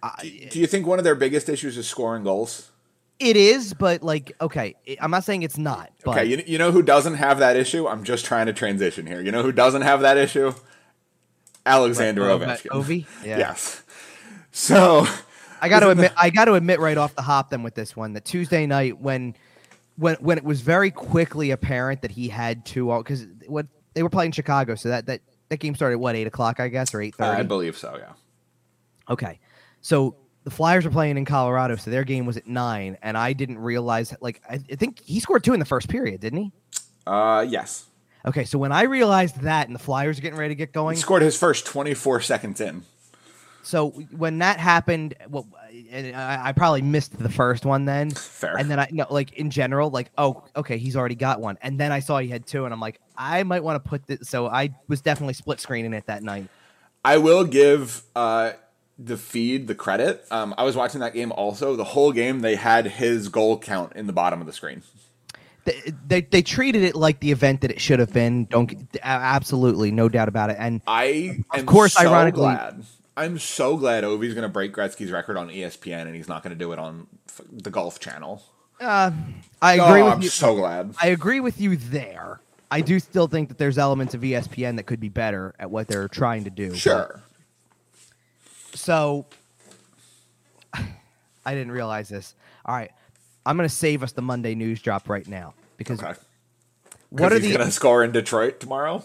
I, Do you think one of their biggest issues is scoring goals? it is, but like okay, I'm not saying it's not. But Okay, you, you know who doesn't have that issue? I'm just trying to transition here. You know who doesn't have that issue? Alexander Ov- Ovechkin. Ovi? Yeah. Yes. So I got to admit, I got to admit right off the hop then with this one that Tuesday night when, when when it was very quickly apparent that he had two because what they were playing Chicago, so that that that game started at what eight o'clock I guess or eight thirty. uh, I believe so. Yeah. okay, so the Flyers are playing in Colorado, so their game was at nine, and I didn't realize like I, I think he scored two in the first period, didn't he? Uh, yes. Okay, so when I realized that and the Flyers are getting ready to get He going, scored his first 24 seconds in. So when that happened, well, and I, I probably missed the first one then. Fair. And then I no, like in general, like oh, okay, he's already got one. And then I saw he had two, and I'm like, I might want to put this. So I was definitely split screening it that night. I will give uh, the feed the credit. Um, I was watching that game also. The whole game, they had his goal count in the bottom of the screen. They, they they treated it like the event that it should have been. Don't get- absolutely no doubt about it. And I Of am course, so ironically- glad. I'm so glad Ovi's going to break Gretzky's record on ESPN, and he's not going to do it on f- the Golf Channel. uh, I agree oh, with I'm you. so glad. I agree with you there. I do still think that there's elements of ESPN that could be better at what they're trying to do. but- Sure. So I didn't realize this. All right. I'm going to save us the Monday news drop right now because Okay. what are the going to score in Detroit tomorrow?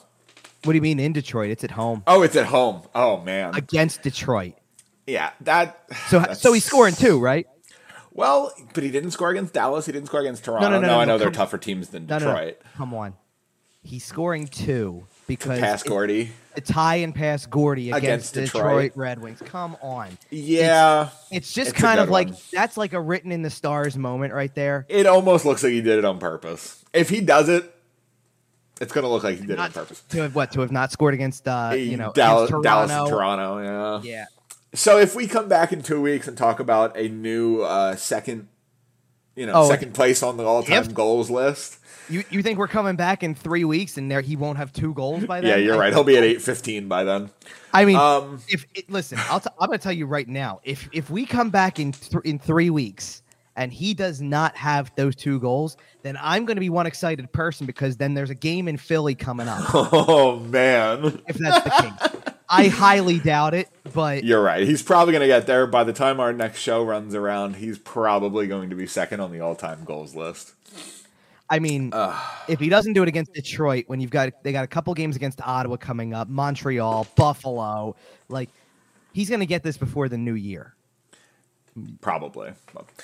What do you mean in Detroit? It's at home Oh, it's at home. Oh man. against Detroit. yeah, that. So that's- so he's scoring two, right? Well, but he didn't score against Dallas. He didn't score against Toronto. no, no, I no, know they're tougher teams than Detroit. no, no. Come on. He's scoring two because Pass Gordie. the tie and pass Gordie against, Against Detroit. Detroit. Red Wings. Come on. Yeah, It's just It's kind of like one. that's like a written in the stars moment right there. it almost looks like he did it on purpose. If he does it, it's gonna look like he did it on purpose. to have what to have not scored against uh you know Dallas, against Dallas Toronto. and Toronto. Yeah. Yeah. So if we come back in two weeks and talk about a new uh, second, you know, Oh, second place on the all-time if- goals list. You you think we're coming back in three weeks and there he won't have two goals by then? Yeah, you're I- right. He'll be at eight fifteen by then. I mean, Um, if it, listen, I'll t- I'm going to tell you right now. If if we come back in th- in three weeks and he does not have those two goals, then I'm going to be one excited person because then there's a game in Philly coming up. Oh man, if that's the case, I highly doubt it. But you're right. He's probably gonna get there by the time our next show runs around. He's probably going to be second on the all-time goals list. I mean, if he doesn't do it against Detroit, when you've got they got a couple games against Ottawa coming up, Montreal, Buffalo, like he's going to get this before the new year. Probably.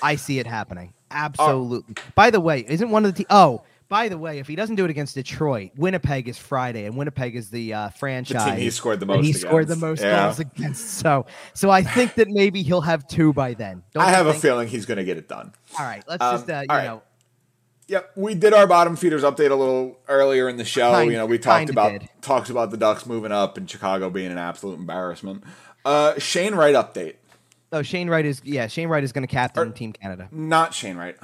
I see it happening. Absolutely. by the way, isn't one of the te- oh, by the way, if he doesn't do it against Detroit, Winnipeg is Friday, and Winnipeg is the uh, franchise. he scored the that He most scored the most Yeah. goals against. So, so I think that maybe he'll have two by then. Don't I have a feeling he's gonna get it done. All right, let's Um, just uh, you right. know. Yep, we did our bottom feeders update a little earlier in the show. Kind- you know, we talked about did. talked about the Ducks moving up and Chicago being an absolute embarrassment. Uh, Shane Wright update. Oh, Shane Wright is yeah. Shane Wright is going to captain Er- Team Canada. Not Shane Wright.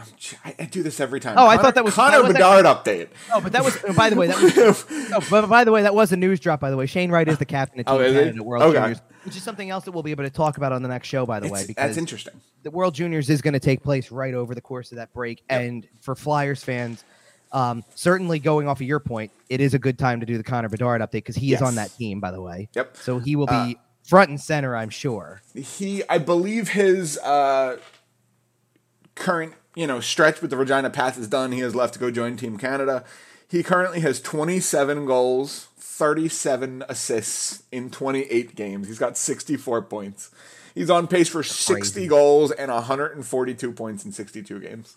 I, I do this every time. Oh, I thought that was- Connor that was Bedard update. Oh, but that was oh, by the way that was no, but by the way that was a news drop. By the way, Shane Wright is the captain of Team Oh, is he? Canada World Okay. Juniors, which is something else that we'll be able to talk about on the next show. By the way, because that's interesting. the World Juniors is going to take place right over the course of that break. And for Flyers fans, um, certainly going off of your point, it is a good time to do the Connor Bedard update because he Yes. is on that team, by the way. Yep. So he will be Uh, front and center, I'm sure. He, I believe his uh, current, you know, stretch with the Regina Pats is done. He has left to go join Team Canada. He currently has 27 goals, 37 assists in 28 games. He's got 64 points. He's on pace for 60 Crazy. goals and 142 points in 62 games.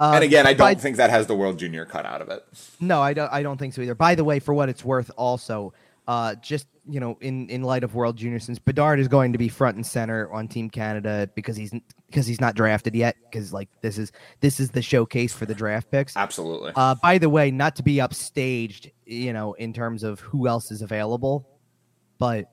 Um, and again, I don't by- think that has the World Junior cut out of it. No, I don't. I don't think so either. By the way, for what it's worth, also, uh, just you know, in in light of World Junior, since Bedard is going to be front and center on Team Canada because he's because he's not drafted yet, because like this is this is the showcase for the draft picks. Absolutely. Uh, by the way, not to be upstaged, you know, in terms of who else is available, but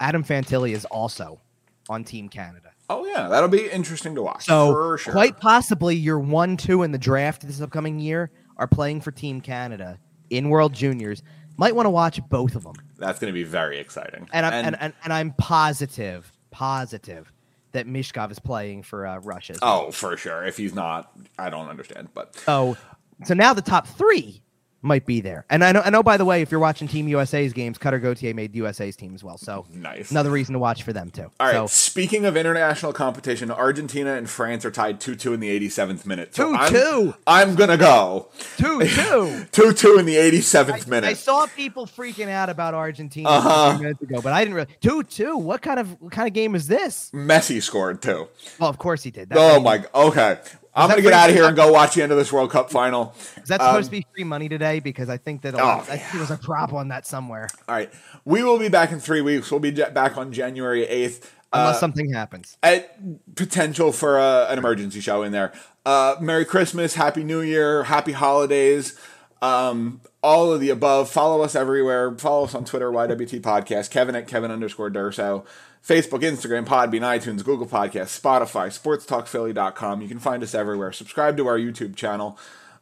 Adam Fantilli is also on Team Canada. oh, yeah. That'll be interesting to watch. So for sure. quite possibly your one, two in the draft this upcoming year are playing for Team Canada in World Juniors. Might want to watch both of them. That's going to be very exciting. And I'm and, and, and I'm positive, positive that Michkov is playing for uh, Russia. Oh, for sure. If he's not, I don't understand. But So so now the top three might be there. And I know I know by the way, if you're watching Team USA's games, Cutter Gauthier made USA's team as well. So Nice. another reason to watch for them too. all right. So Speaking of international competition, Argentina and France are tied two-two in the 87th minute. So I'm- 2-2. I'm gonna go two two. two-two in the 87th minute. I saw people freaking out about Argentina Uh-huh. a few minutes ago, but I didn't really. Two two. What kind of what kind of game is this? Messi scored too. Well, of course he did. That- Oh my. God. Okay. I'm gonna get out of here and go watch the end of this World Cup final. Is that Um, supposed to be free money today? Because I think that lot, Oh, I think was a prop on that somewhere, All right. We will be back in three weeks. We'll be back on January 8th. unless Uh, something happens. at potential for a, an emergency show in there. Uh, Merry Christmas, Happy New Year, Happy Holidays, um, all of the above. Follow us everywhere. Follow us on Twitter, YWT Podcast, Kevin at Kevin underscore Durso, Facebook, Instagram, Podbean, iTunes, Google Podcasts, Spotify, SportsTalkPhilly.com. You can find us everywhere. Subscribe to our YouTube channel.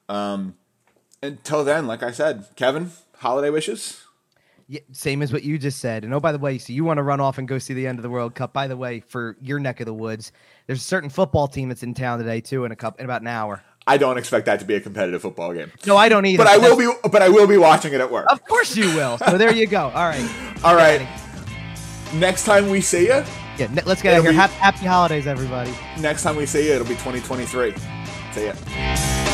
Um, until then, like I said, Kevin, holiday wishes. Yeah, same as what you just said. And oh, by the way, so you want to run off and go see the end of the World Cup? By the way, for your neck of the woods, there's a certain football team that's in town today too. In a cup in about an hour. I don't expect that to be a competitive football game, No, I don't either. but I will be. But I will be watching it at work. Of course you will. So there you go. All right. All right. Next time we see you, Yeah. ne- Let's get out of here. be- Happy, happy holidays, everybody. next time we see you, it'll be 2023. See ya.